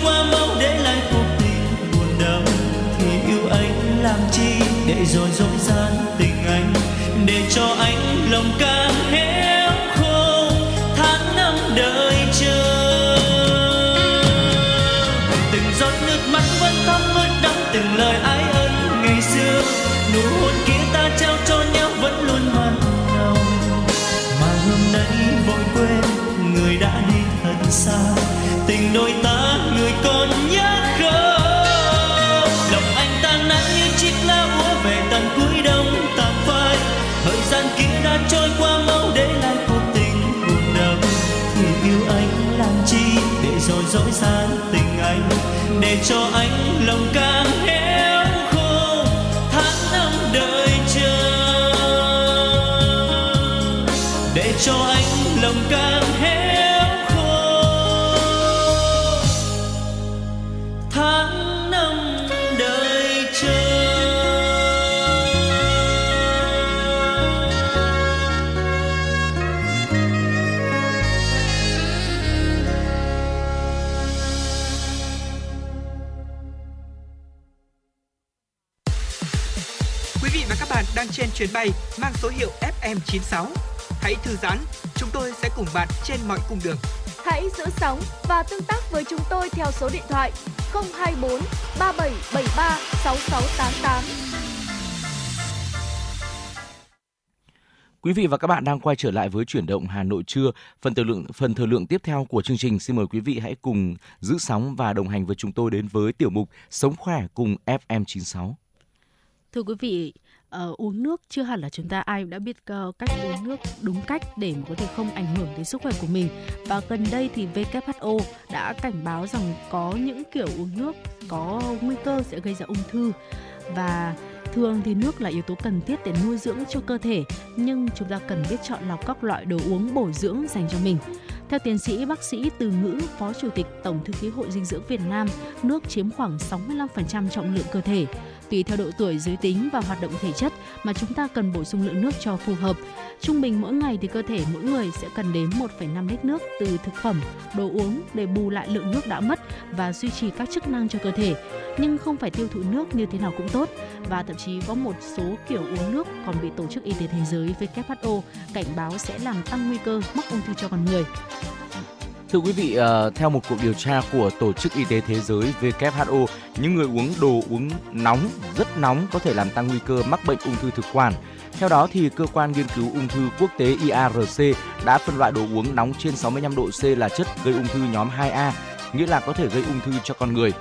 làm chi để rồi dối gian tình anh, để cho anh lòng càng héo khô tháng năm đợi chờ từng giọt nước mắt vẫn thấm ướt đẫm từng lời ái ân ngày xưa, nụ hôn kia ta trao cho nhau vẫn luôn mặn nồng. Mà hôm nay vội quên người đã đi thật xa dối gian tình anh để cho anh lòng càng chuyến bay mang số hiệu FM96. Hãy thư giãn, chúng tôi sẽ cùng bạn trên mọi cung đường. Hãy giữ sóng và tương tác với chúng tôi theo số điện thoại 024 3773 6688. Quý vị và các bạn đang quay trở lại với chuyển động Hà Nội trưa. Phần thời lượng phần thời lượng tiếp theo của chương trình xin mời quý vị hãy cùng giữ sóng và đồng hành với chúng tôi đến với tiểu mục Sống khỏe cùng FM96. Thưa quý vị, uh, uống nước chưa hẳn là chúng ta ai cũng đã biết uh, cách uống nước đúng cách để mà có thể không ảnh hưởng đến sức khỏe của mình. Và gần đây thì WHO đã cảnh báo rằng có những kiểu uống nước có nguy cơ sẽ gây ra ung thư và thường thì nước là yếu tố cần thiết để nuôi dưỡng cho cơ thể nhưng chúng ta cần biết chọn lọc các loại đồ uống bổ dưỡng dành cho mình. Theo tiến sĩ bác sĩ Từ Ngữ, Phó Chủ tịch Tổng thư ký Hội Dinh dưỡng Việt Nam, nước chiếm khoảng 65% trọng lượng cơ thể. Tùy theo độ tuổi, giới tính và hoạt động thể chất mà chúng ta cần bổ sung lượng nước cho phù hợp. Trung bình mỗi ngày thì cơ thể mỗi người sẽ cần đến 1,5 lít nước từ thực phẩm, đồ uống để bù lại lượng nước đã mất và duy trì các chức năng cho cơ thể. Nhưng không phải tiêu thụ nước như thế nào cũng tốt và thậm chí có một số kiểu uống nước còn bị Tổ chức Y tế Thế giới WHO cảnh báo sẽ làm tăng nguy cơ mắc ung thư cho con người. Thưa quý vị, ờ, theo một cuộc điều tra của Tổ chức Y tế Thế giới WHO, những người uống đồ uống nóng, rất nóng có thể làm tăng nguy cơ mắc bệnh ung thư thực quản. Theo đó, thì cơ quan nghiên cứu ung thư quốc tế IARC đã phân loại đồ uống nóng trên 65 độ C là chất gây ung thư nhóm 2A, nghĩa là có thể gây ung thư cho con người.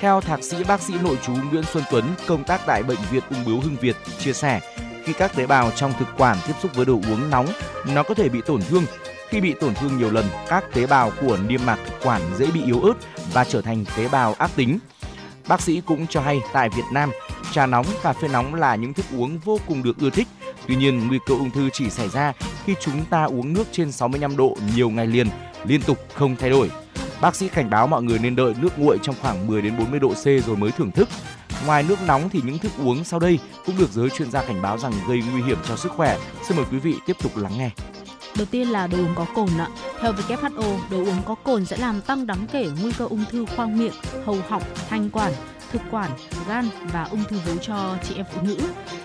Theo thạc sĩ bác sĩ nội trú Nguyễn Xuân Tuấn, công tác tại Bệnh viện Ung bướu Hưng Việt, chia sẻ, khi các tế bào trong thực quản tiếp xúc với đồ uống nóng, nó có thể bị tổn thương. Khi bị tổn thương nhiều lần, các tế bào của niêm mạc thực quản dễ bị yếu ớt và trở thành tế bào ác tính. Bác sĩ cũng cho hay tại Việt Nam, trà nóng, cà phê nóng là những thức uống vô cùng được ưa thích. Tuy nhiên, nguy cơ ung thư chỉ xảy ra khi chúng ta uống nước trên 65 độ nhiều ngày liền, liên tục không thay đổi. Bác sĩ cảnh báo mọi người nên đợi nước nguội trong khoảng 10 đến 40 độ C rồi mới thưởng thức. Ngoài nước nóng thì những thức uống sau đây cũng được giới chuyên gia cảnh báo rằng gây nguy hiểm cho sức khỏe. Xin mời quý vị tiếp tục lắng nghe. Đầu tiên là đồ uống có cồn ạ. Theo WHO, đồ uống có cồn sẽ làm tăng đáng kể nguy cơ ung thư khoang miệng, hầu họng, thanh quản, thực quản, gan và ung thư vú cho chị em phụ nữ.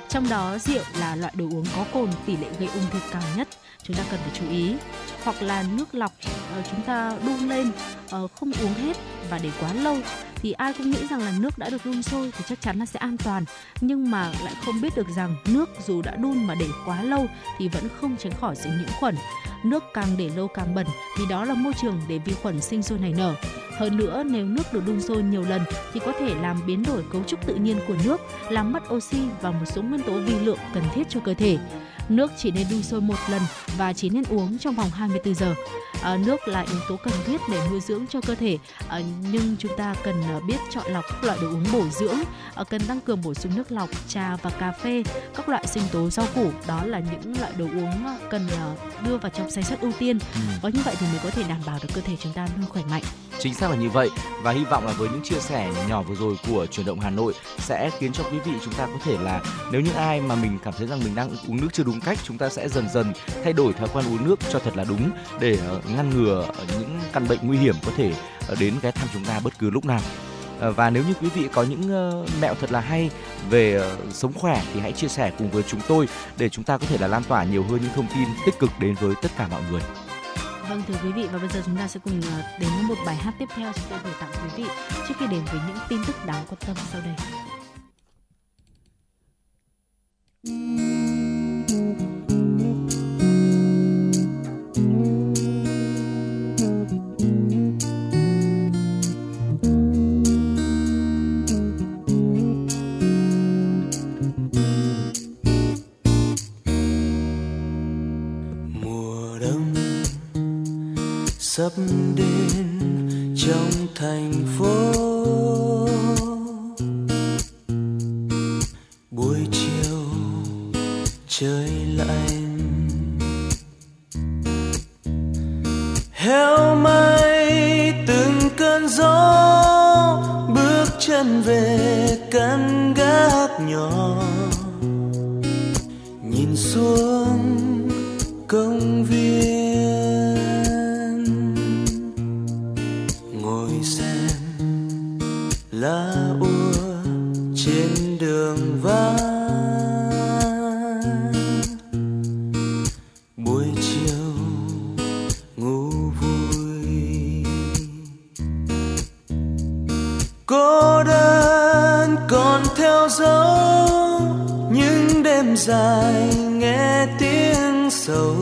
Trong đó rượu là loại đồ uống có cồn tỷ lệ gây ung thư cao nhất, chúng ta cần phải chú ý. Hoặc là nước lọc ờ, chúng ta đun lên ờ, không uống hết và để quá lâu thì ai cũng nghĩ rằng là nước đã được đun sôi thì chắc chắn là sẽ an toàn. Nhưng mà lại không biết được rằng nước dù đã đun mà để quá lâu thì vẫn không tránh khỏi sự nhiễm khuẩn. Nước càng để lâu càng bẩn vì đó là môi trường để vi khuẩn sinh sôi nảy nở. Hơn nữa, nếu nước được đun sôi nhiều lần thì có thể làm biến đổi cấu trúc tự nhiên của nước, làm mất oxy và một số nguyên tố vi lượng cần thiết cho cơ thể. Nước chỉ nên đun sôi một lần và chỉ nên uống trong vòng 24 giờ. À, nước là yếu tố cần thiết để nuôi dưỡng cho cơ thể, à, nhưng chúng ta cần à, biết chọn lọc các loại đồ uống bổ dưỡng, à, cần tăng cường bổ sung nước lọc, trà và cà phê, các loại sinh tố rau củ. Đó là những loại đồ uống cần đưa vào trong danh sách ưu tiên. Ừ. Có như vậy thì mới có thể đảm bảo được cơ thể chúng ta luôn khỏe mạnh. Chính xác là như vậy và hy vọng là với những chia sẻ nhỏ vừa rồi của chuyển động Hà Nội sẽ khiến cho quý vị chúng ta có thể là nếu những ai mà mình cảm thấy rằng mình đang uống nước chưa đúng cách chúng ta sẽ dần dần thay đổi thói quen uống nước cho thật là đúng để ờ, ngăn ngừa những căn bệnh nguy hiểm có thể ờ, đến ghé thăm chúng ta bất cứ lúc nào ờ, và nếu như quý vị có những mẹo thật là hay về sống khỏe thì hãy chia sẻ cùng với chúng tôi để chúng ta có thể là lan tỏa nhiều hơn những thông tin tích cực đến với tất cả mọi người. Vâng thưa quý vị và bây giờ chúng ta sẽ cùng đến với một bài hát tiếp theo chúng tôi gửi tặng quý vị trước khi đến với những tin tức đáng quan tâm sau đây. Sắp đến trong thành phố. Buổi chiều trời lạnh. Heo may từng cơn gió bước chân về căn gác nhỏ. Dấu những đêm dài nghe tiếng sầu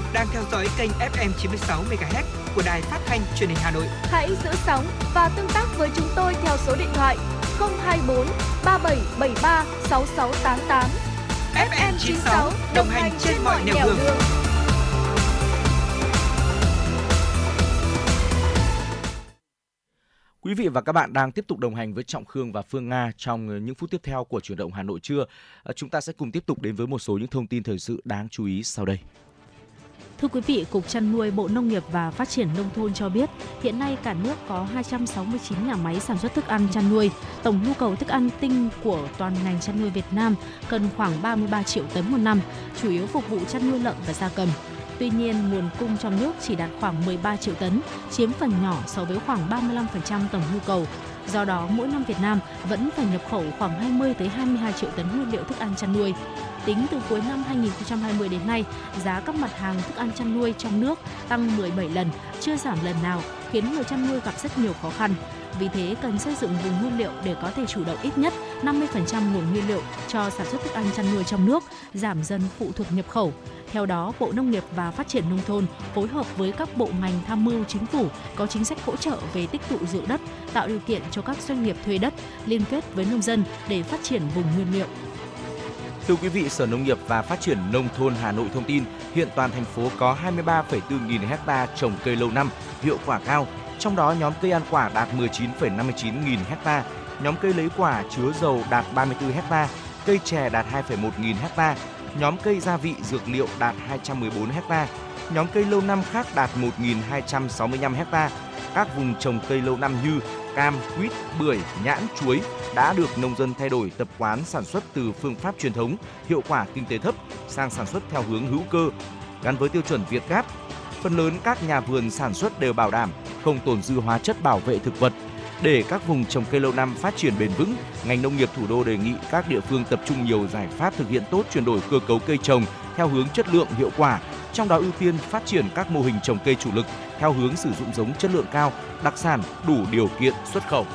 bạn đang theo dõi kênh FM 96 MHz của đài phát thanh truyền hình Hà Nội. Hãy giữ sóng và tương tác với chúng tôi theo số điện thoại 024 3773 6688. FM 96 đồng hành trên mọi nẻo đường. Quý vị và các bạn đang tiếp tục đồng hành với Trọng Khương và Phương Nga trong những phút tiếp theo của chuyển động Hà Nội trưa. À, Chúng ta sẽ cùng tiếp tục đến với một số những thông tin thời sự đáng chú ý sau đây. Thưa quý vị, Cục Chăn nuôi Bộ Nông nghiệp và Phát triển Nông thôn cho biết, hiện nay cả nước có 269 nhà máy sản xuất thức ăn chăn nuôi. Tổng nhu cầu thức ăn tinh của toàn ngành chăn nuôi Việt Nam cần khoảng 33 triệu tấn một năm, chủ yếu phục vụ chăn nuôi lợn và gia cầm. Tuy nhiên, nguồn cung trong nước chỉ đạt khoảng 13 triệu tấn, chiếm phần nhỏ so với khoảng 35% tổng nhu cầu. Do đó, mỗi năm Việt Nam vẫn phải nhập khẩu khoảng 20 tới 22 triệu tấn nguyên liệu thức ăn chăn nuôi. Tính từ cuối năm 2020 đến nay, giá các mặt hàng thức ăn chăn nuôi trong nước tăng 17 lần, chưa giảm lần nào, khiến người chăn nuôi gặp rất nhiều khó khăn. Vì thế, cần xây dựng vùng nguyên liệu để có thể chủ động ít nhất 50% nguồn nguyên liệu cho sản xuất thức ăn chăn nuôi trong nước, giảm dần phụ thuộc nhập khẩu. Theo đó, Bộ Nông nghiệp và Phát triển Nông thôn phối hợp với các bộ ngành tham mưu chính phủ có chính sách hỗ trợ về tích tụ dự đất, tạo điều kiện cho các doanh nghiệp thuê đất liên kết với nông dân để phát triển vùng nguyên liệu. Thưa quý vị, Sở Nông nghiệp và Phát triển Nông thôn Hà Nội thông tin, hiện toàn thành phố có 23,4 nghìn hecta trồng cây lâu năm, hiệu quả cao. Trong đó nhóm cây ăn quả đạt 19,59 nghìn hecta, nhóm cây lấy quả chứa dầu đạt 34 hecta, cây chè đạt 2,1 nghìn hecta, nhóm cây gia vị dược liệu đạt 214 hecta, nhóm cây lâu năm khác đạt 1.265 hecta. Các vùng trồng cây lâu năm như cam, quýt, bưởi, nhãn, chuối đã được nông dân thay đổi tập quán sản xuất từ phương pháp truyền thống, hiệu quả kinh tế thấp sang sản xuất theo hướng hữu cơ, gắn với tiêu chuẩn Việt Gáp. Phần lớn các nhà vườn sản xuất đều bảo đảm không tồn dư hóa chất bảo vệ thực vật. Để các vùng trồng cây lâu năm phát triển bền vững, ngành nông nghiệp thủ đô đề nghị các địa phương tập trung nhiều giải pháp thực hiện tốt chuyển đổi cơ cấu cây trồng theo hướng chất lượng hiệu quả, trong đó ưu tiên phát triển các mô hình trồng cây chủ lực theo hướng sử dụng giống chất lượng cao, đặc sản đủ điều kiện xuất khẩu.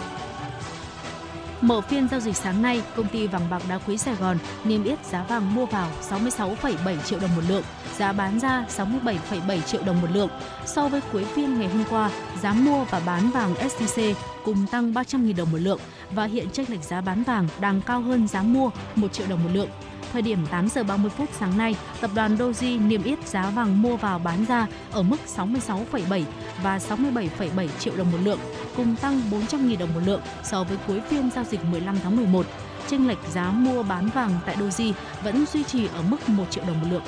Mở phiên giao dịch sáng nay, công ty vàng bạc đá quý Sài Gòn niêm yết giá vàng mua vào 66,7 triệu đồng một lượng, giá bán ra 67,7 triệu đồng một lượng. So với cuối phiên ngày hôm qua, giá mua và bán vàng SJC cùng tăng 300.000 đồng một lượng và hiện chênh lệch giá bán vàng đang cao hơn giá mua 1 triệu đồng một lượng. Thời điểm 8 giờ 30 phút sáng nay, tập đoàn Doji niêm yết giá vàng mua vào bán ra ở mức 66,7 và 67,7 triệu đồng một lượng, cùng tăng 400.000 đồng một lượng so với cuối phiên giao dịch 15 tháng 11. Chênh lệch giá mua bán vàng tại Doji vẫn duy trì ở mức 1 triệu đồng một lượng.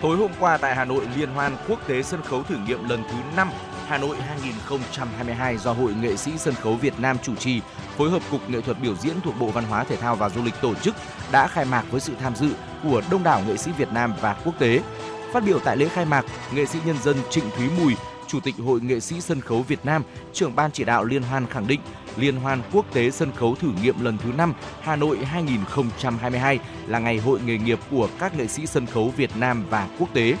Tối hôm qua tại Hà Nội, Liên hoan quốc tế sân khấu thử nghiệm lần thứ 5 Hà Nội 2022 do Hội nghệ sĩ sân khấu Việt Nam chủ trì, phối hợp Cục Nghệ thuật biểu diễn thuộc Bộ Văn hóa Thể thao và Du lịch tổ chức đã khai mạc với sự tham dự của đông đảo nghệ sĩ Việt Nam và quốc tế. Phát biểu tại lễ khai mạc, nghệ sĩ nhân dân Trịnh Thúy Mùi, Chủ tịch Hội nghệ sĩ sân khấu Việt Nam, trưởng ban chỉ đạo Liên hoan khẳng định Liên hoan quốc tế sân khấu thử nghiệm lần thứ 5 Hà Nội 2022 là ngày hội nghề nghiệp của các nghệ sĩ sân khấu Việt Nam và quốc tế.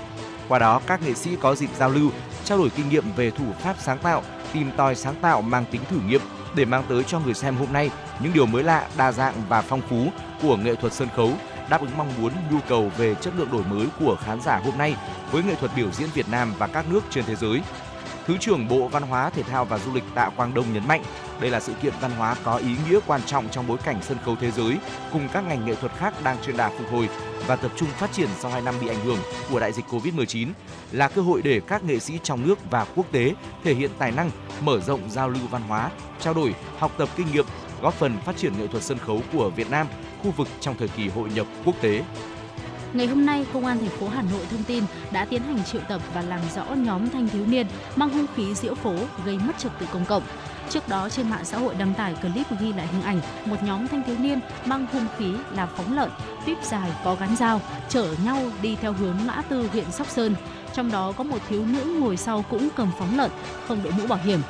Qua đó, các nghệ sĩ có dịp giao lưu, trao đổi kinh nghiệm về thủ pháp sáng tạo, tìm tòi sáng tạo mang tính thử nghiệm để mang tới cho người xem hôm nay những điều mới lạ, đa dạng và phong phú của nghệ thuật sân khấu, đáp ứng mong muốn nhu cầu về chất lượng đổi mới của khán giả hôm nay với nghệ thuật biểu diễn Việt Nam và các nước trên thế giới. Thứ trưởng Bộ Văn hóa, Thể thao và Du lịch Tạ Quang Đông nhấn mạnh, đây là sự kiện văn hóa có ý nghĩa quan trọng trong bối cảnh sân khấu thế giới cùng các ngành nghệ thuật khác đang trên đà phục hồi và tập trung phát triển sau 2 năm bị ảnh hưởng của đại dịch Covid-19 là cơ hội để các nghệ sĩ trong nước và quốc tế thể hiện tài năng, mở rộng giao lưu văn hóa, trao đổi, học tập kinh nghiệm, góp phần phát triển nghệ thuật sân khấu của Việt Nam, khu vực trong thời kỳ hội nhập quốc tế. Ngày hôm nay, Công an thành phố Hà Nội thông tin đã tiến hành triệu tập và làm rõ nhóm thanh thiếu niên mang hung khí diễu phố gây mất trật tự công cộng. Trước đó trên mạng xã hội đăng tải clip ghi lại hình ảnh một nhóm thanh thiếu niên mang hung khí là phóng lợn, tuyếp dài có gắn dao chở nhau đi theo hướng ngã tư huyện Sóc Sơn. Trong đó có một thiếu nữ ngồi sau cũng cầm phóng lợn, không đội mũ bảo hiểm.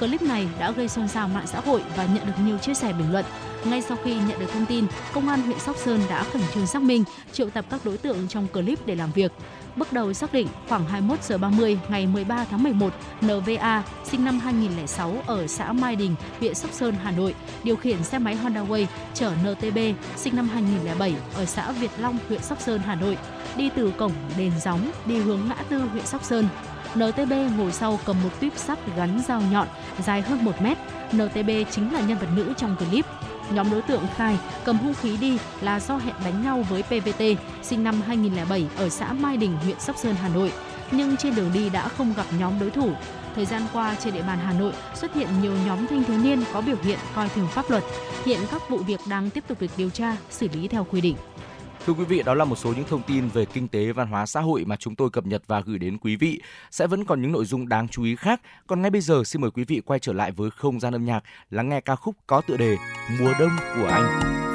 Clip này đã gây xôn xao mạng xã hội và nhận được nhiều chia sẻ bình luận. Ngay sau khi nhận được thông tin, Công an huyện Sóc Sơn đã khẩn trương xác minh, triệu tập các đối tượng trong clip để làm việc. Bước đầu xác định khoảng 21 giờ 30 ngày 13 tháng 11, NVA sinh năm 2006 ở xã Mai Đình, huyện Sóc Sơn, Hà Nội, điều khiển xe máy Honda Way chở NTB sinh năm 2007 ở xã Việt Long, huyện Sóc Sơn, Hà Nội, đi từ cổng đền gióng đi hướng ngã tư huyện Sóc Sơn. NTB ngồi sau cầm một tuyếp sắt gắn dao nhọn dài hơn 1 mét. NTB chính là nhân vật nữ trong clip. Nhóm đối tượng khai cầm hung khí đi là do hẹn đánh nhau với PVT, sinh năm 2007 ở xã Mai Đình, huyện Sóc Sơn, Hà Nội. Nhưng trên đường đi đã không gặp nhóm đối thủ. Thời gian qua trên địa bàn Hà Nội xuất hiện nhiều nhóm thanh thiếu niên có biểu hiện coi thường pháp luật. Hiện các vụ việc đang tiếp tục được điều tra, xử lý theo quy định. Thưa quý vị, đó là một số những thông tin về kinh tế, văn hóa, xã hội mà chúng tôi cập nhật và gửi đến quý vị. Sẽ vẫn còn những nội dung đáng chú ý khác. Còn ngay bây giờ xin mời quý vị quay trở lại với không gian âm nhạc, lắng nghe ca khúc có tựa đề Mùa đông của anh.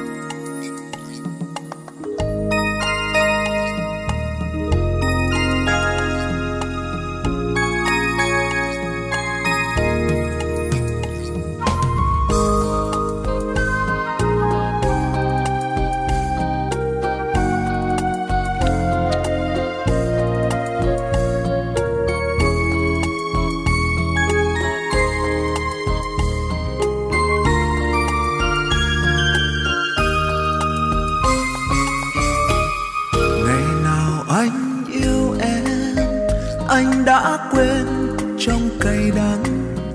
Anh đã quên trong cay đắng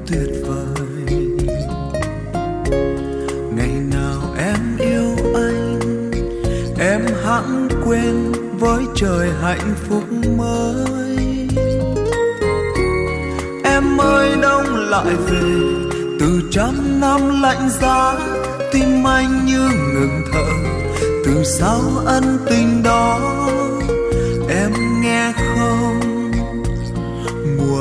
tuyệt vời. Ngày nào em yêu anh, em hẳn quên với trời hạnh phúc mới. Em ơi, đông lại về, từ trăm năm lạnh giá, tim anh như ngừng thở. Từ sau ân tình đó, em nghe không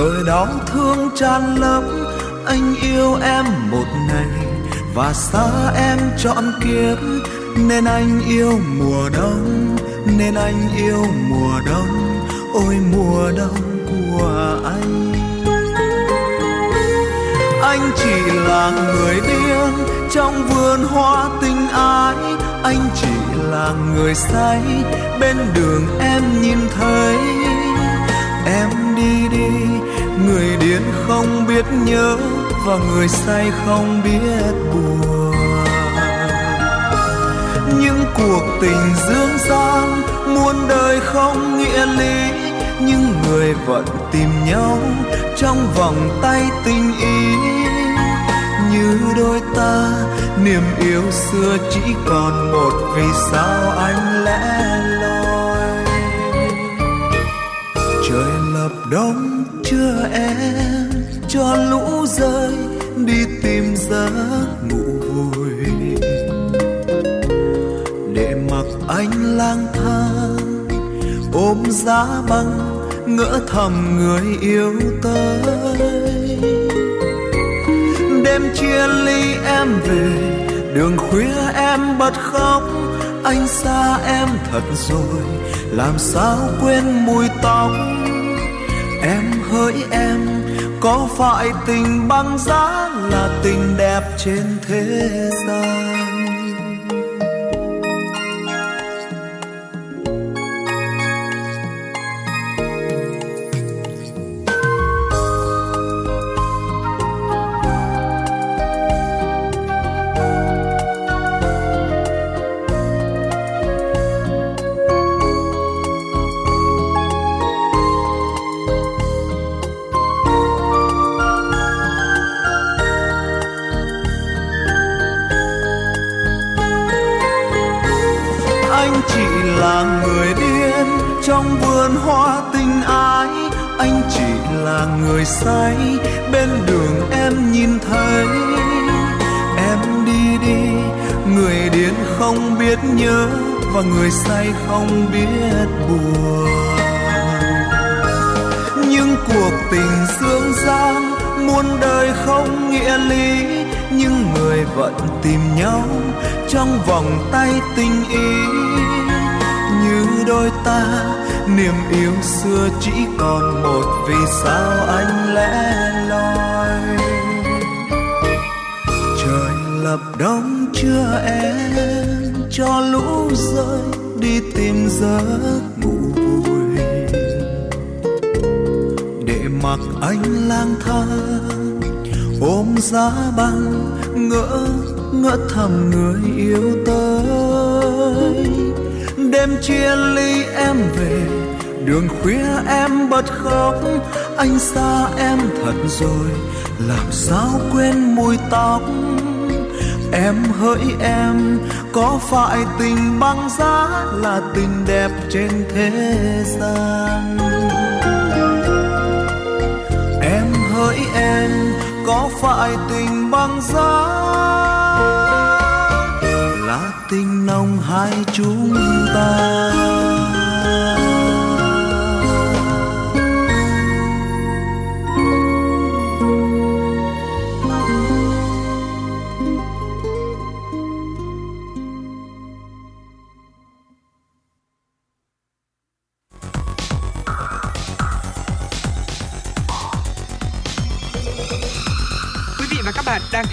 rồi đau thương tràn lấp, anh yêu em một ngày và xa em trọn kiếp. Nên anh yêu mùa đông, nên anh yêu mùa đông, ôi mùa đông của anh. Anh chỉ là người điên trong vườn hoa tình ái, anh chỉ là người say, bên đường em nhìn thấy em đi đi. Người điên không biết nhớ và người say không biết buồn. Những cuộc tình dương gian muôn đời không nghĩa lý, nhưng người vẫn tìm nhau trong vòng tay tình ý. Như đôi ta, niềm yêu xưa chỉ còn một vì sao anh lẽ hợp lập đông chưa em, cho lũ rơi, đi tìm giấc ngủ vui. Để mặc anh lang thang, ôm giá băng, ngỡ thầm người yêu tới. Đêm chia ly em về, đường khuya em bật khóc, anh xa em thật rồi, làm sao quên mùi tóc? Hỡi em. Có phải tình băng giá là tình đẹp trên thế gian? Vì sao anh lẽ loi? Trời lập đông chưa em, cho lũ rơi, đi tìm giấc ngủ vui. Để mặc anh lang thang, ôm giá băng, ngỡ ngỡ thầm người yêu tới. Đêm chia ly em về, đường khuya em bật khóc anh xa em thật rồi, làm sao quên mùi tóc? Em hỡi em, có phải tình băng giá là tình đẹp trên thế gian? Em hỡi em, có phải tình băng giá là tình nồng hai chúng ta?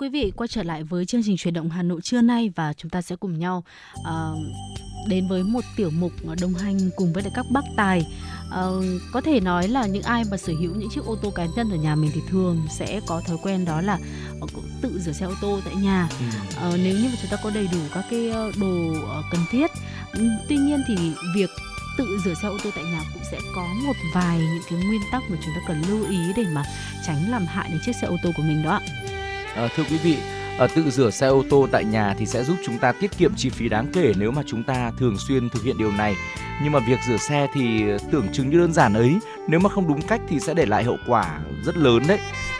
quý vị, quay trở lại với chương trình truyền động Hà Nội trưa nay và chúng ta sẽ cùng nhau uh, đến với một tiểu mục đồng hành cùng với các bác tài. Uh, có thể nói là những ai mà sở hữu những chiếc ô tô cá nhân ở nhà mình thì thường sẽ có thói quen đó là uh, tự rửa xe ô tô tại nhà. Uh, nếu như mà chúng ta có đầy đủ các cái đồ cần thiết. Um, tuy nhiên thì việc tự rửa xe ô tô tại nhà cũng sẽ có một vài những cái nguyên tắc mà chúng ta cần lưu ý để mà tránh làm hại đến chiếc xe ô tô của mình đó ạ. À, thưa quý vị, à, tự rửa xe ô tô tại nhà thì sẽ giúp chúng ta tiết kiệm chi phí đáng kể nếu mà chúng ta thường xuyên thực hiện điều này. Nhưng mà việc rửa xe thì tưởng chừng như đơn giản ấy, nếu mà không đúng cách thì sẽ để lại hậu quả rất lớn đấy.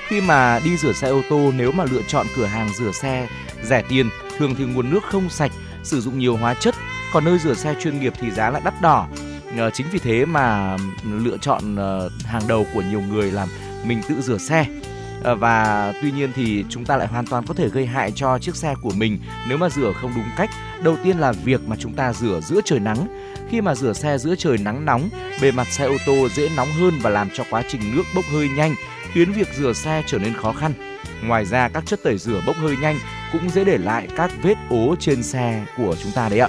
Khi mà đi rửa xe ô tô nếu mà lựa chọn cửa hàng rửa xe rẻ tiền, thường thì nguồn nước không sạch, sử dụng nhiều hóa chất, còn nơi rửa xe chuyên nghiệp thì giá lại đắt đỏ. À, chính vì thế mà lựa chọn hàng đầu của nhiều người là mình tự rửa xe Ờ, và tuy nhiên thì chúng ta lại hoàn toàn có thể gây hại cho chiếc xe của mình nếu mà rửa không đúng cách. Đầu tiên là việc mà chúng ta rửa giữa trời nắng. Khi mà rửa xe giữa trời nắng nóng, bề mặt xe ô tô dễ nóng hơn và làm cho quá trình nước bốc hơi nhanh, khiến việc rửa xe trở nên khó khăn. Ngoài ra các chất tẩy rửa bốc hơi nhanh cũng dễ để lại các vết ố trên xe của chúng ta đấy ạ.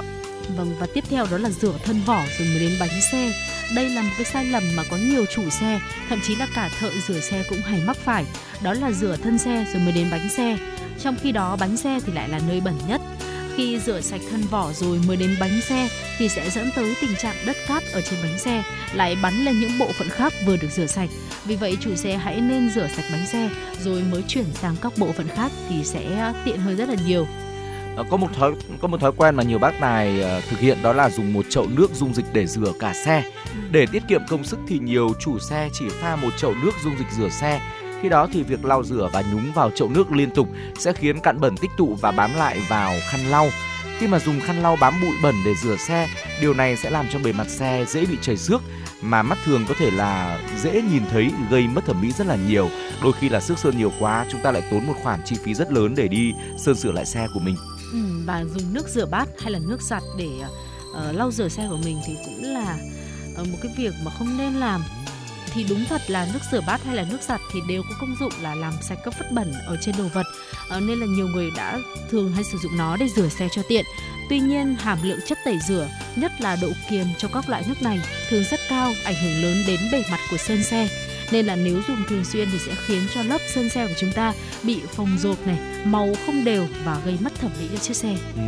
Vâng và tiếp theo đó là rửa thân vỏ rồi mới đến bánh xe. Đây là một cái sai lầm mà có nhiều chủ xe, thậm chí là cả thợ rửa xe cũng hay mắc phải. Đó là rửa thân xe rồi mới đến bánh xe. Trong khi đó bánh xe thì lại là nơi bẩn nhất. Khi rửa sạch thân vỏ rồi mới đến bánh xe thì sẽ dẫn tới tình trạng đất cát ở trên bánh xe lại bắn lên những bộ phận khác vừa được rửa sạch. Vì vậy chủ xe hãy nên rửa sạch bánh xe rồi mới chuyển sang các bộ phận khác thì sẽ tiện hơn rất là nhiều. Ờ, có một thói có một thói quen mà nhiều bác tài uh, thực hiện đó là dùng một chậu nước dung dịch để rửa cả xe. Để tiết kiệm công sức thì nhiều chủ xe chỉ pha một chậu nước dung dịch rửa xe. Khi đó thì việc lau rửa và nhúng vào chậu nước liên tục sẽ khiến cặn bẩn tích tụ và bám lại vào khăn lau. khi mà dùng khăn lau bám bụi bẩn để rửa xe, điều này sẽ làm cho bề mặt xe dễ bị chảy xước mà mắt thường có thể là dễ nhìn thấy gây mất thẩm mỹ rất là nhiều. Đôi khi là xước sơn nhiều quá, chúng ta lại tốn một khoản chi phí rất lớn để đi sơn sửa lại xe của mình. Ừ, và dùng nước rửa bát hay là nước giặt để uh, lau rửa xe của mình thì cũng là uh, một cái việc mà không nên làm. Thì đúng thật là nước rửa bát hay là nước giặt thì đều có công dụng là làm sạch các vết bẩn ở trên đồ vật à, nên là nhiều người đã thường hay sử dụng nó để rửa xe cho tiện. Tuy nhiên hàm lượng chất tẩy rửa nhất là độ kiềm trong các loại nước này thường rất cao ảnh hưởng lớn đến bề mặt của sơn xe nên là nếu dùng thường xuyên thì sẽ khiến cho lớp sơn xe của chúng ta bị phồng rộp này màu không đều và gây mất thẩm mỹ cho chiếc xe. Ừ.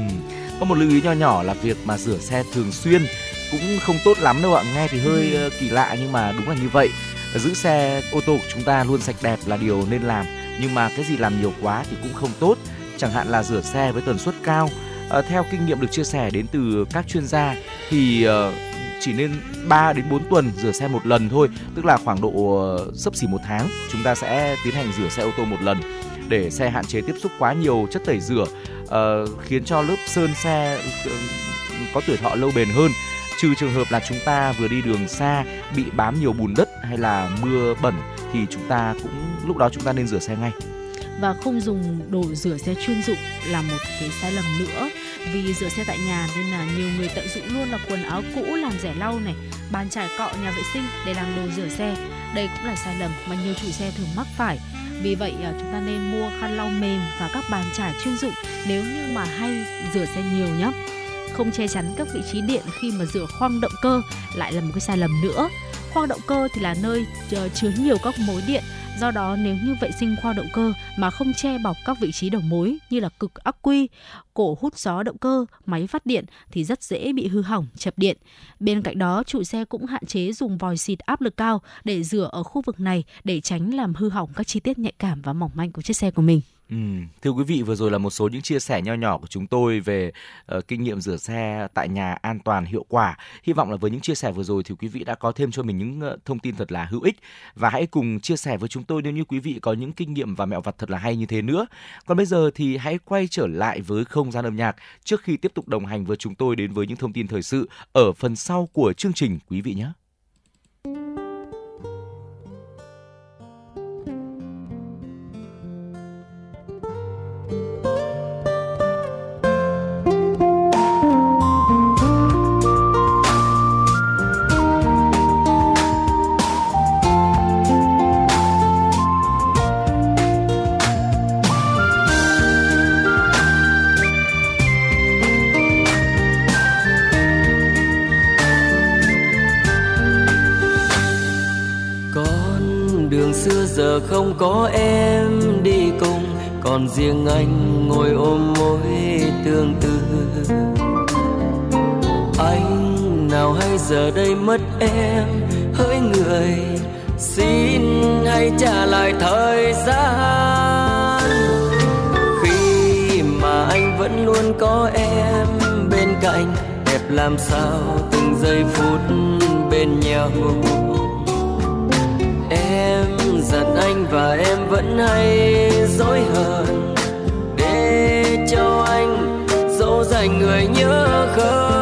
có một lưu ý nho nhỏ là việc mà rửa xe thường xuyên cũng không tốt lắm đâu ạ. Nghe thì hơi ừ. kỳ lạ nhưng mà đúng là như vậy. Giữ xe ô tô của chúng ta luôn sạch đẹp là điều nên làm. Nhưng mà cái gì làm nhiều quá thì cũng không tốt. Chẳng hạn là rửa xe với tần suất cao. À, theo kinh nghiệm được chia sẻ đến từ các chuyên gia thì uh, chỉ nên 3 đến 4 tuần rửa xe một lần thôi, tức là khoảng độ ờ, sấp xỉ một tháng chúng ta sẽ tiến hành rửa xe ô tô một lần để xe hạn chế tiếp xúc quá nhiều chất tẩy rửa uh, khiến cho lớp sơn xe ờ, có tuổi thọ lâu bền hơn. Trừ trường hợp là chúng ta vừa đi đường xa bị bám nhiều bùn đất hay là mưa bẩn thì chúng ta cũng lúc đó chúng ta nên rửa xe ngay. Và không dùng đồ rửa xe chuyên dụng là một cái sai lầm nữa vì rửa xe tại nhà nên là nhiều người tận dụng luôn là quần áo cũ làm rẻ lau này, bàn chải cọ, nhà vệ sinh để làm đồ rửa xe. Đây cũng là sai lầm mà nhiều chủ xe thường mắc phải. Vì vậy à, chúng ta nên mua khăn lau mềm và các bàn chải chuyên dụng nếu như mà hay rửa xe nhiều nhé không che chắn các vị trí điện khi mà rửa khoang động cơ lại là một cái sai lầm nữa. Khoang động cơ thì là nơi ờ, chứa nhiều các mối điện Do đó nếu như vệ sinh khoang động cơ mà không che bọc các vị trí đầu mối như là cực ắc quy, cổ hút gió động cơ, máy phát điện thì rất dễ bị hư hỏng, chập điện. Bên cạnh đó, chủ xe cũng hạn chế dùng vòi xịt áp lực cao để rửa ở khu vực này để tránh làm hư hỏng các chi tiết nhạy cảm và mỏng manh của chiếc xe của mình. Ừ, thưa quý vị vừa rồi là một số những chia sẻ nho nhỏ của chúng tôi về uh, kinh nghiệm rửa xe tại nhà an toàn hiệu quả. Hy vọng là với những chia sẻ vừa rồi thì quý vị đã có thêm cho mình những uh, thông tin thật là hữu ích và hãy cùng chia sẻ với chúng tôi nếu như quý vị có những kinh nghiệm và mẹo vặt thật là hay như thế nữa. Còn bây giờ thì hãy quay trở lại với không gian âm nhạc trước khi tiếp tục đồng hành với chúng tôi đến với những thông tin thời sự ở phần sau của chương trình quý vị nhé. Xưa giờ không có em đi cùng, còn riêng anh ngồi ôm mối tương tư. Anh nào hay giờ đây mất em hỡi người, xin hãy trả lại thời gian. Khi mà anh vẫn luôn có em bên cạnh, đẹp làm sao từng giây phút bên nhau giận anh và em vẫn hay dối hờn. Để cho anh dỗ dành người nhớ không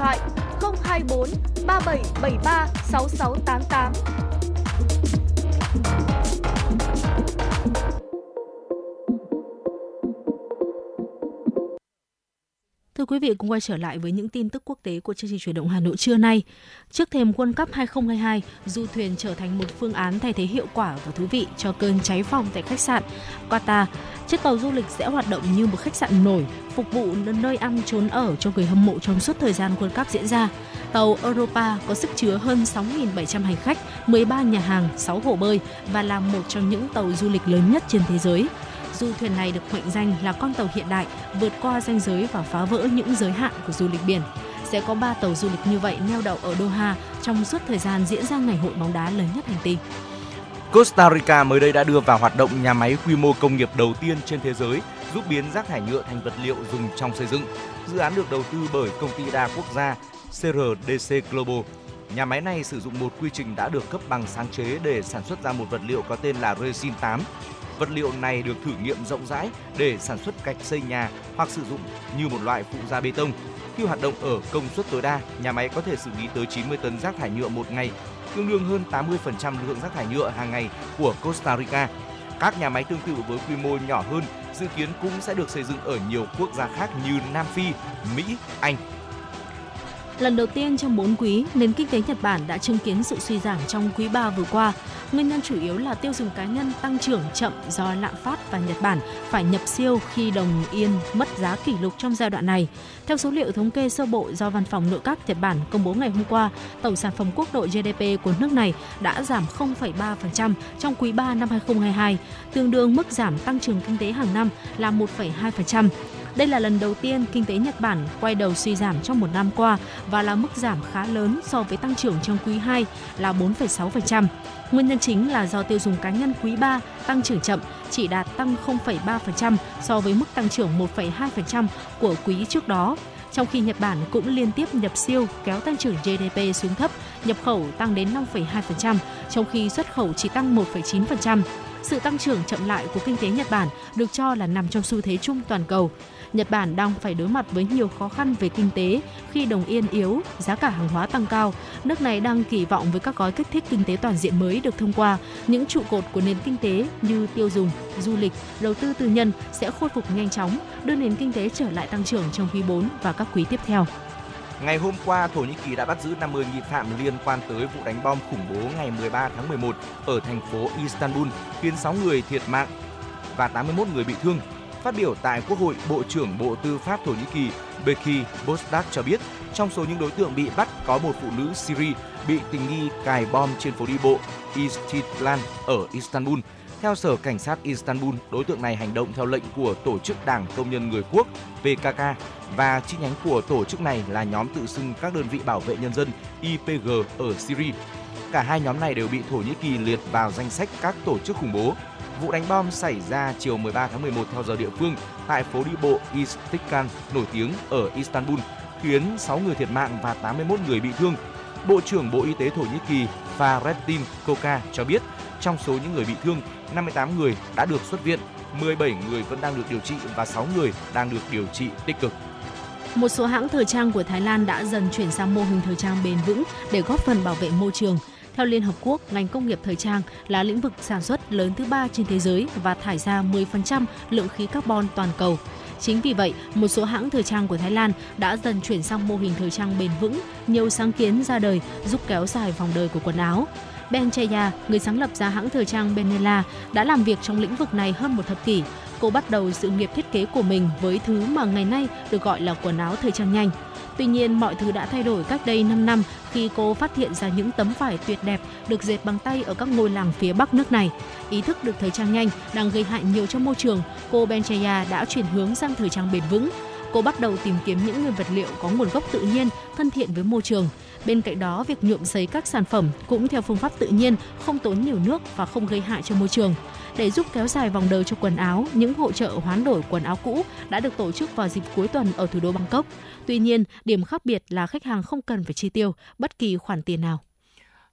thoại 024 3773 6688. Thưa quý vị, cùng quay trở lại với những tin tức quốc tế của chương trình chuyển động Hà Nội trưa nay. Trước thềm World Cup 2022, du thuyền trở thành một phương án thay thế hiệu quả và thú vị cho cơn cháy phòng tại khách sạn Qatar. Chiếc tàu du lịch sẽ hoạt động như một khách sạn nổi, phục vụ nơi ăn trốn ở cho người hâm mộ trong suốt thời gian World Cup diễn ra. Tàu Europa có sức chứa hơn 6.700 hành khách, 13 nhà hàng, 6 hồ bơi và là một trong những tàu du lịch lớn nhất trên thế giới du thuyền này được mệnh danh là con tàu hiện đại vượt qua ranh giới và phá vỡ những giới hạn của du lịch biển. Sẽ có 3 tàu du lịch như vậy neo đậu ở Doha trong suốt thời gian diễn ra ngày hội bóng đá lớn nhất hành tinh. Costa Rica mới đây đã đưa vào hoạt động nhà máy quy mô công nghiệp đầu tiên trên thế giới, giúp biến rác thải nhựa thành vật liệu dùng trong xây dựng. Dự án được đầu tư bởi công ty đa quốc gia CRDC Global. Nhà máy này sử dụng một quy trình đã được cấp bằng sáng chế để sản xuất ra một vật liệu có tên là resin 8. Vật liệu này được thử nghiệm rộng rãi để sản xuất gạch xây nhà hoặc sử dụng như một loại phụ gia bê tông. Khi hoạt động ở công suất tối đa, nhà máy có thể xử lý tới 90 tấn rác thải nhựa một ngày, tương đương hơn 80% lượng rác thải nhựa hàng ngày của Costa Rica. Các nhà máy tương tự với quy mô nhỏ hơn dự kiến cũng sẽ được xây dựng ở nhiều quốc gia khác như Nam Phi, Mỹ, Anh. Lần đầu tiên trong 4 quý, nền kinh tế Nhật Bản đã chứng kiến sự suy giảm trong quý 3 vừa qua. Nguyên nhân chủ yếu là tiêu dùng cá nhân tăng trưởng chậm do lạm phát và Nhật Bản phải nhập siêu khi đồng yên mất giá kỷ lục trong giai đoạn này. Theo số liệu thống kê sơ bộ do Văn phòng Nội các Nhật Bản công bố ngày hôm qua, tổng sản phẩm quốc nội GDP của nước này đã giảm 0,3% trong quý 3 năm 2022, tương đương mức giảm tăng trưởng kinh tế hàng năm là 1,2%. Đây là lần đầu tiên kinh tế Nhật Bản quay đầu suy giảm trong một năm qua và là mức giảm khá lớn so với tăng trưởng trong quý 2 là 4,6%. Nguyên nhân chính là do tiêu dùng cá nhân quý 3 tăng trưởng chậm, chỉ đạt tăng 0,3% so với mức tăng trưởng 1,2% của quý trước đó. Trong khi Nhật Bản cũng liên tiếp nhập siêu kéo tăng trưởng GDP xuống thấp, nhập khẩu tăng đến 5,2%, trong khi xuất khẩu chỉ tăng 1,9%. Sự tăng trưởng chậm lại của kinh tế Nhật Bản được cho là nằm trong xu thế chung toàn cầu. Nhật Bản đang phải đối mặt với nhiều khó khăn về kinh tế khi đồng yên yếu, giá cả hàng hóa tăng cao. Nước này đang kỳ vọng với các gói kích thích kinh tế toàn diện mới được thông qua, những trụ cột của nền kinh tế như tiêu dùng, du lịch, đầu tư tư nhân sẽ khôi phục nhanh chóng, đưa nền kinh tế trở lại tăng trưởng trong quý 4 và các quý tiếp theo. Ngày hôm qua, Thổ Nhĩ Kỳ đã bắt giữ 50 nghi phạm liên quan tới vụ đánh bom khủng bố ngày 13 tháng 11 ở thành phố Istanbul, khiến 6 người thiệt mạng và 81 người bị thương. Phát biểu tại Quốc hội, Bộ trưởng Bộ Tư pháp Thổ Nhĩ Kỳ Beki Bozdak cho biết, trong số những đối tượng bị bắt có một phụ nữ Syria bị tình nghi cài bom trên phố đi bộ Istitlan ở Istanbul. Theo Sở Cảnh sát Istanbul, đối tượng này hành động theo lệnh của Tổ chức Đảng Công nhân Người Quốc PKK và chi nhánh của tổ chức này là nhóm tự xưng các đơn vị bảo vệ nhân dân IPG ở Syria. Cả hai nhóm này đều bị Thổ Nhĩ Kỳ liệt vào danh sách các tổ chức khủng bố. Vụ đánh bom xảy ra chiều 13 tháng 11 theo giờ địa phương tại phố đi bộ Istiklal nổi tiếng ở Istanbul, khiến 6 người thiệt mạng và 81 người bị thương. Bộ trưởng Bộ Y tế Thổ Nhĩ Kỳ Fahrettin Koca cho biết, trong số những người bị thương, 58 người đã được xuất viện, 17 người vẫn đang được điều trị và 6 người đang được điều trị tích cực. Một số hãng thời trang của Thái Lan đã dần chuyển sang mô hình thời trang bền vững để góp phần bảo vệ môi trường. Theo Liên Hợp Quốc, ngành công nghiệp thời trang là lĩnh vực sản xuất lớn thứ ba trên thế giới và thải ra 10% lượng khí carbon toàn cầu. Chính vì vậy, một số hãng thời trang của Thái Lan đã dần chuyển sang mô hình thời trang bền vững, nhiều sáng kiến ra đời giúp kéo dài vòng đời của quần áo. Ben Chaya, người sáng lập ra hãng thời trang Benella, đã làm việc trong lĩnh vực này hơn một thập kỷ. Cô bắt đầu sự nghiệp thiết kế của mình với thứ mà ngày nay được gọi là quần áo thời trang nhanh. Tuy nhiên, mọi thứ đã thay đổi cách đây 5 năm khi cô phát hiện ra những tấm vải tuyệt đẹp được dệt bằng tay ở các ngôi làng phía bắc nước này. Ý thức được thời trang nhanh đang gây hại nhiều cho môi trường, cô Benchaya đã chuyển hướng sang thời trang bền vững. Cô bắt đầu tìm kiếm những nguyên vật liệu có nguồn gốc tự nhiên, thân thiện với môi trường. Bên cạnh đó, việc nhuộm giấy các sản phẩm cũng theo phương pháp tự nhiên, không tốn nhiều nước và không gây hại cho môi trường. Để giúp kéo dài vòng đời cho quần áo, những hội trợ hoán đổi quần áo cũ đã được tổ chức vào dịp cuối tuần ở thủ đô Bangkok. Tuy nhiên, điểm khác biệt là khách hàng không cần phải chi tiêu bất kỳ khoản tiền nào.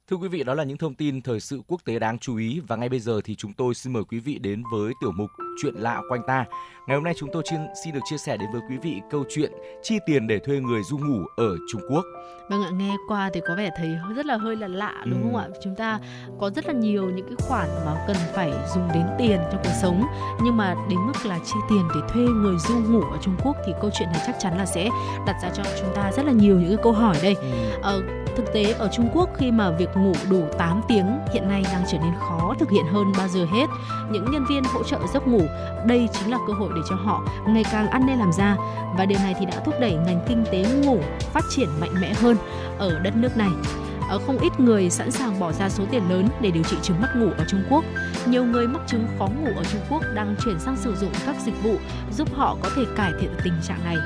Thưa quý vị, đó là những thông tin thời sự quốc tế đáng chú ý và ngay bây giờ thì chúng tôi xin mời quý vị đến với tiểu mục Chuyện lạ quanh ta. Ngày hôm nay chúng tôi xin được chia sẻ đến với quý vị câu chuyện chi tiền để thuê người du ngủ ở Trung Quốc. Vâng ạ, nghe qua thì có vẻ thấy rất là hơi là lạ đúng ừ. không ạ? Chúng ta có rất là nhiều những cái khoản mà cần phải dùng đến tiền trong cuộc sống nhưng mà đến mức là chi tiền để thuê người du ngủ ở Trung Quốc thì câu chuyện này chắc chắn là sẽ đặt ra cho chúng ta rất là nhiều những cái câu hỏi đây. Ừ. Ờ, thực tế ở Trung Quốc khi mà việc ngủ đủ 8 tiếng hiện nay đang trở nên khó thực hiện hơn bao giờ hết. Những nhân viên hỗ trợ giấc ngủ, đây chính là cơ hội để cho họ ngày càng ăn nên làm ra và điều này thì đã thúc đẩy ngành kinh tế ngủ phát triển mạnh mẽ hơn ở đất nước này. Ở không ít người sẵn sàng bỏ ra số tiền lớn để điều trị chứng mất ngủ ở Trung Quốc. Nhiều người mắc chứng khó ngủ ở Trung Quốc đang chuyển sang sử dụng các dịch vụ giúp họ có thể cải thiện tình trạng này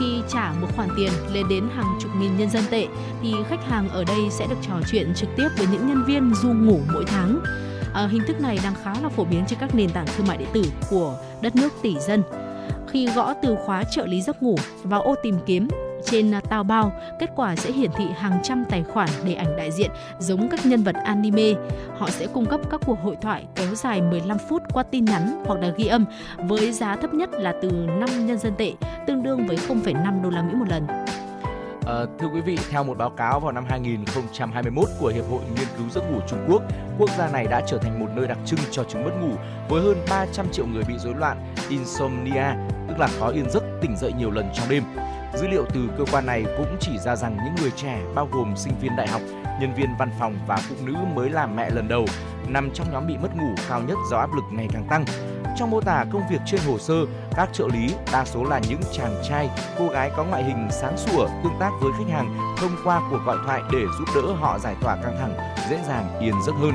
khi trả một khoản tiền lên đến hàng chục nghìn nhân dân tệ, thì khách hàng ở đây sẽ được trò chuyện trực tiếp với những nhân viên du ngủ mỗi tháng. À, hình thức này đang khá là phổ biến trên các nền tảng thương mại điện tử của đất nước tỷ dân. Khi gõ từ khóa trợ lý giấc ngủ vào ô tìm kiếm trên à, tao bao, kết quả sẽ hiển thị hàng trăm tài khoản để ảnh đại diện giống các nhân vật anime. Họ sẽ cung cấp các cuộc hội thoại kéo dài 15 phút qua tin nhắn hoặc là ghi âm với giá thấp nhất là từ 5 nhân dân tệ, tương đương với 0,5 đô la Mỹ một lần. À, thưa quý vị, theo một báo cáo vào năm 2021 của Hiệp hội Nghiên cứu giấc ngủ Trung Quốc, quốc gia này đã trở thành một nơi đặc trưng cho chứng mất ngủ với hơn 300 triệu người bị rối loạn insomnia, tức là khó yên giấc tỉnh dậy nhiều lần trong đêm. Dữ liệu từ cơ quan này cũng chỉ ra rằng những người trẻ bao gồm sinh viên đại học, nhân viên văn phòng và phụ nữ mới làm mẹ lần đầu nằm trong nhóm bị mất ngủ cao nhất do áp lực ngày càng tăng. Trong mô tả công việc trên hồ sơ, các trợ lý đa số là những chàng trai, cô gái có ngoại hình sáng sủa, tương tác với khách hàng thông qua cuộc gọi thoại để giúp đỡ họ giải tỏa căng thẳng, dễ dàng yên giấc hơn.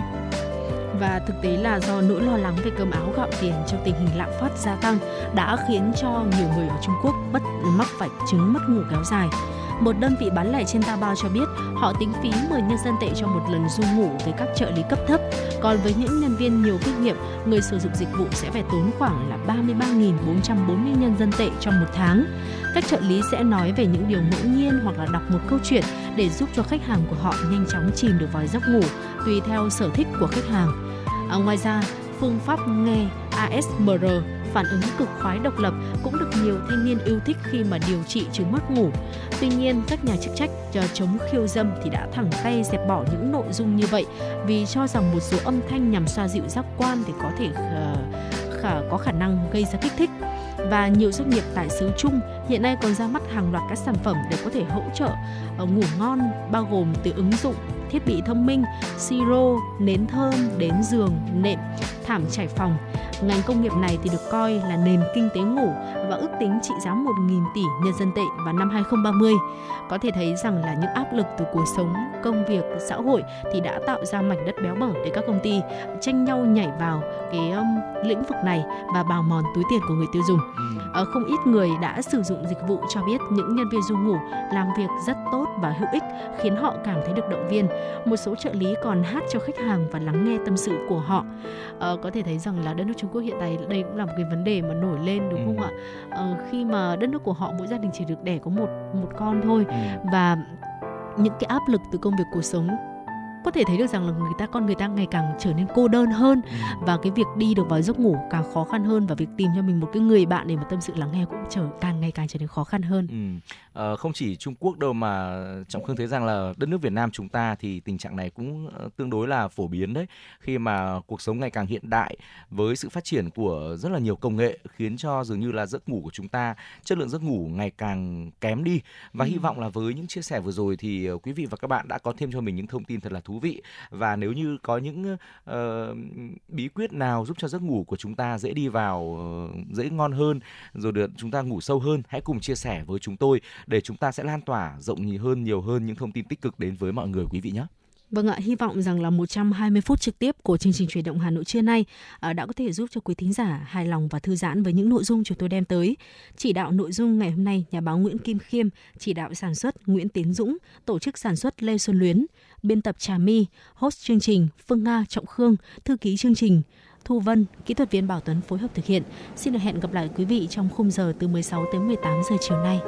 và thực tế là do nỗi lo lắng về cơm áo gạo tiền trong tình hình lạm phát gia tăng đã khiến cho nhiều người ở Trung Quốc bất mắc phải chứng mất ngủ kéo dài. Một đơn vị bán lẻ trên Taobao cho biết họ tính phí 10 nhân dân tệ cho một lần du ngủ với các trợ lý cấp thấp. Còn với những nhân viên nhiều kinh nghiệm, người sử dụng dịch vụ sẽ phải tốn khoảng là 33.440 nhân dân tệ trong một tháng. Các trợ lý sẽ nói về những điều ngẫu nhiên hoặc là đọc một câu chuyện để giúp cho khách hàng của họ nhanh chóng chìm được vào giấc ngủ tùy theo sở thích của khách hàng. À, ngoài ra, phương pháp nghe ASMR phản ứng cực khoái độc lập cũng được nhiều thanh niên yêu thích khi mà điều trị chứng mất ngủ. Tuy nhiên, các nhà chức trách cho chống khiêu dâm thì đã thẳng tay dẹp bỏ những nội dung như vậy vì cho rằng một số âm thanh nhằm xoa dịu giác quan thì có thể uh, khả, có khả năng gây ra kích thích và nhiều doanh nghiệp tại xứ Trung hiện nay còn ra mắt hàng loạt các sản phẩm để có thể hỗ trợ uh, ngủ ngon bao gồm từ ứng dụng thiết bị thông minh, siro, nến thơm đến giường, nệm, thảm trải phòng. Ngành công nghiệp này thì được coi là nền kinh tế ngủ và ước tính trị giá 1.000 tỷ nhân dân tệ vào năm 2030. Có thể thấy rằng là những áp lực từ cuộc sống, công việc, xã hội thì đã tạo ra mảnh đất béo bở để các công ty tranh nhau nhảy vào cái um, lĩnh vực này và bào mòn túi tiền của người tiêu dùng. Ừ. không ít người đã sử dụng dịch vụ cho biết những nhân viên du ngủ làm việc rất tốt và hữu ích khiến họ cảm thấy được động viên. Một số trợ lý còn hát cho khách hàng và lắng nghe tâm sự của họ. À, có thể thấy rằng là đất nước Trung Quốc hiện tại đây cũng là một cái vấn đề mà nổi lên đúng ừ. không ạ? À, khi mà đất nước của họ mỗi gia đình chỉ được đẻ có một một con thôi ừ. và những cái áp lực từ công việc cuộc sống có thể thấy được rằng là người ta con người ta ngày càng trở nên cô đơn hơn ừ. và cái việc đi được vào giấc ngủ càng khó khăn hơn và việc tìm cho mình một cái người bạn để mà tâm sự lắng nghe cũng trở càng ngày càng trở nên khó khăn hơn. Ừ. À, không chỉ Trung Quốc đâu mà trọng khương thấy rằng là đất nước Việt Nam chúng ta thì tình trạng này cũng ờ, tương đối là phổ biến đấy khi mà cuộc sống ngày càng hiện đại với sự phát triển của rất là nhiều công nghệ khiến cho dường như là giấc ngủ của chúng ta chất lượng giấc ngủ ngày càng kém đi và ừ. hy vọng là với những chia sẻ vừa rồi thì ờ, quý vị và các bạn đã có thêm cho mình những thông tin thật là thú thú vị và nếu như có những uh, bí quyết nào giúp cho giấc ngủ của chúng ta dễ đi vào uh, dễ ngon hơn rồi được chúng ta ngủ sâu hơn hãy cùng chia sẻ với chúng tôi để chúng ta sẽ lan tỏa rộng hơn nhiều hơn những thông tin tích cực đến với mọi người quý vị nhé. Vâng ạ, hy vọng rằng là 120 phút trực tiếp của chương trình truyền động Hà Nội trưa nay ờ, đã có thể giúp cho quý thính giả hài lòng và thư giãn với những nội dung chúng tôi đem tới. Chỉ đạo nội dung ngày hôm nay, nhà báo Nguyễn Kim Khiêm, chỉ đạo sản xuất Nguyễn Tiến Dũng, tổ chức sản xuất Lê Xuân Luyến, biên tập Trà My, host chương trình Phương Nga Trọng Khương, thư ký chương trình Thu Vân, kỹ thuật viên Bảo Tuấn phối hợp thực hiện. Xin được hẹn gặp lại quý vị trong khung giờ từ 16 tới 18 giờ chiều nay.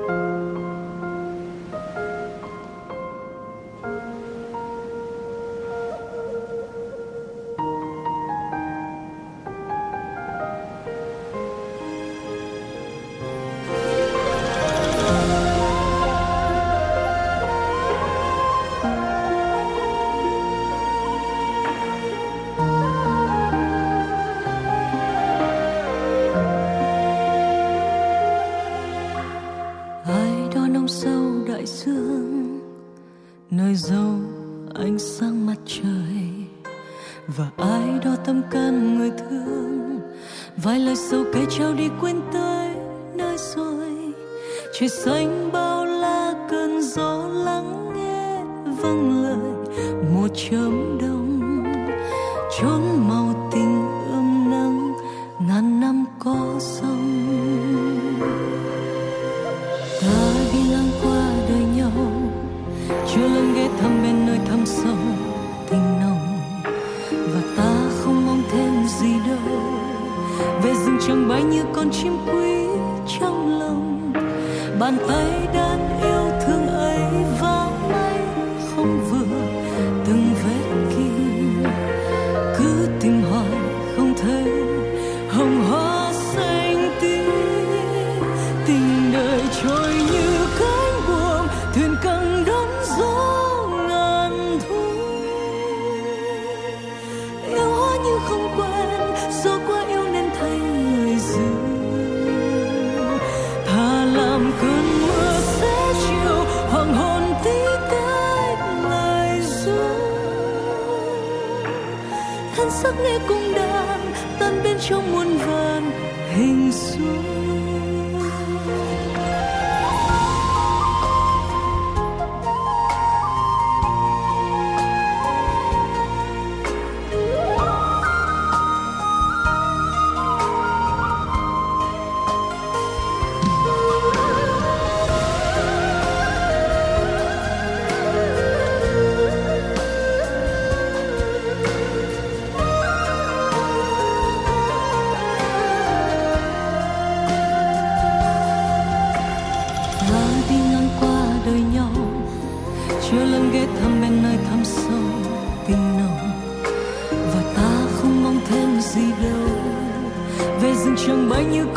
thân sắc nghe cung đàn tan bên trong muôn vàn hình xuôi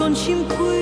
con chim quý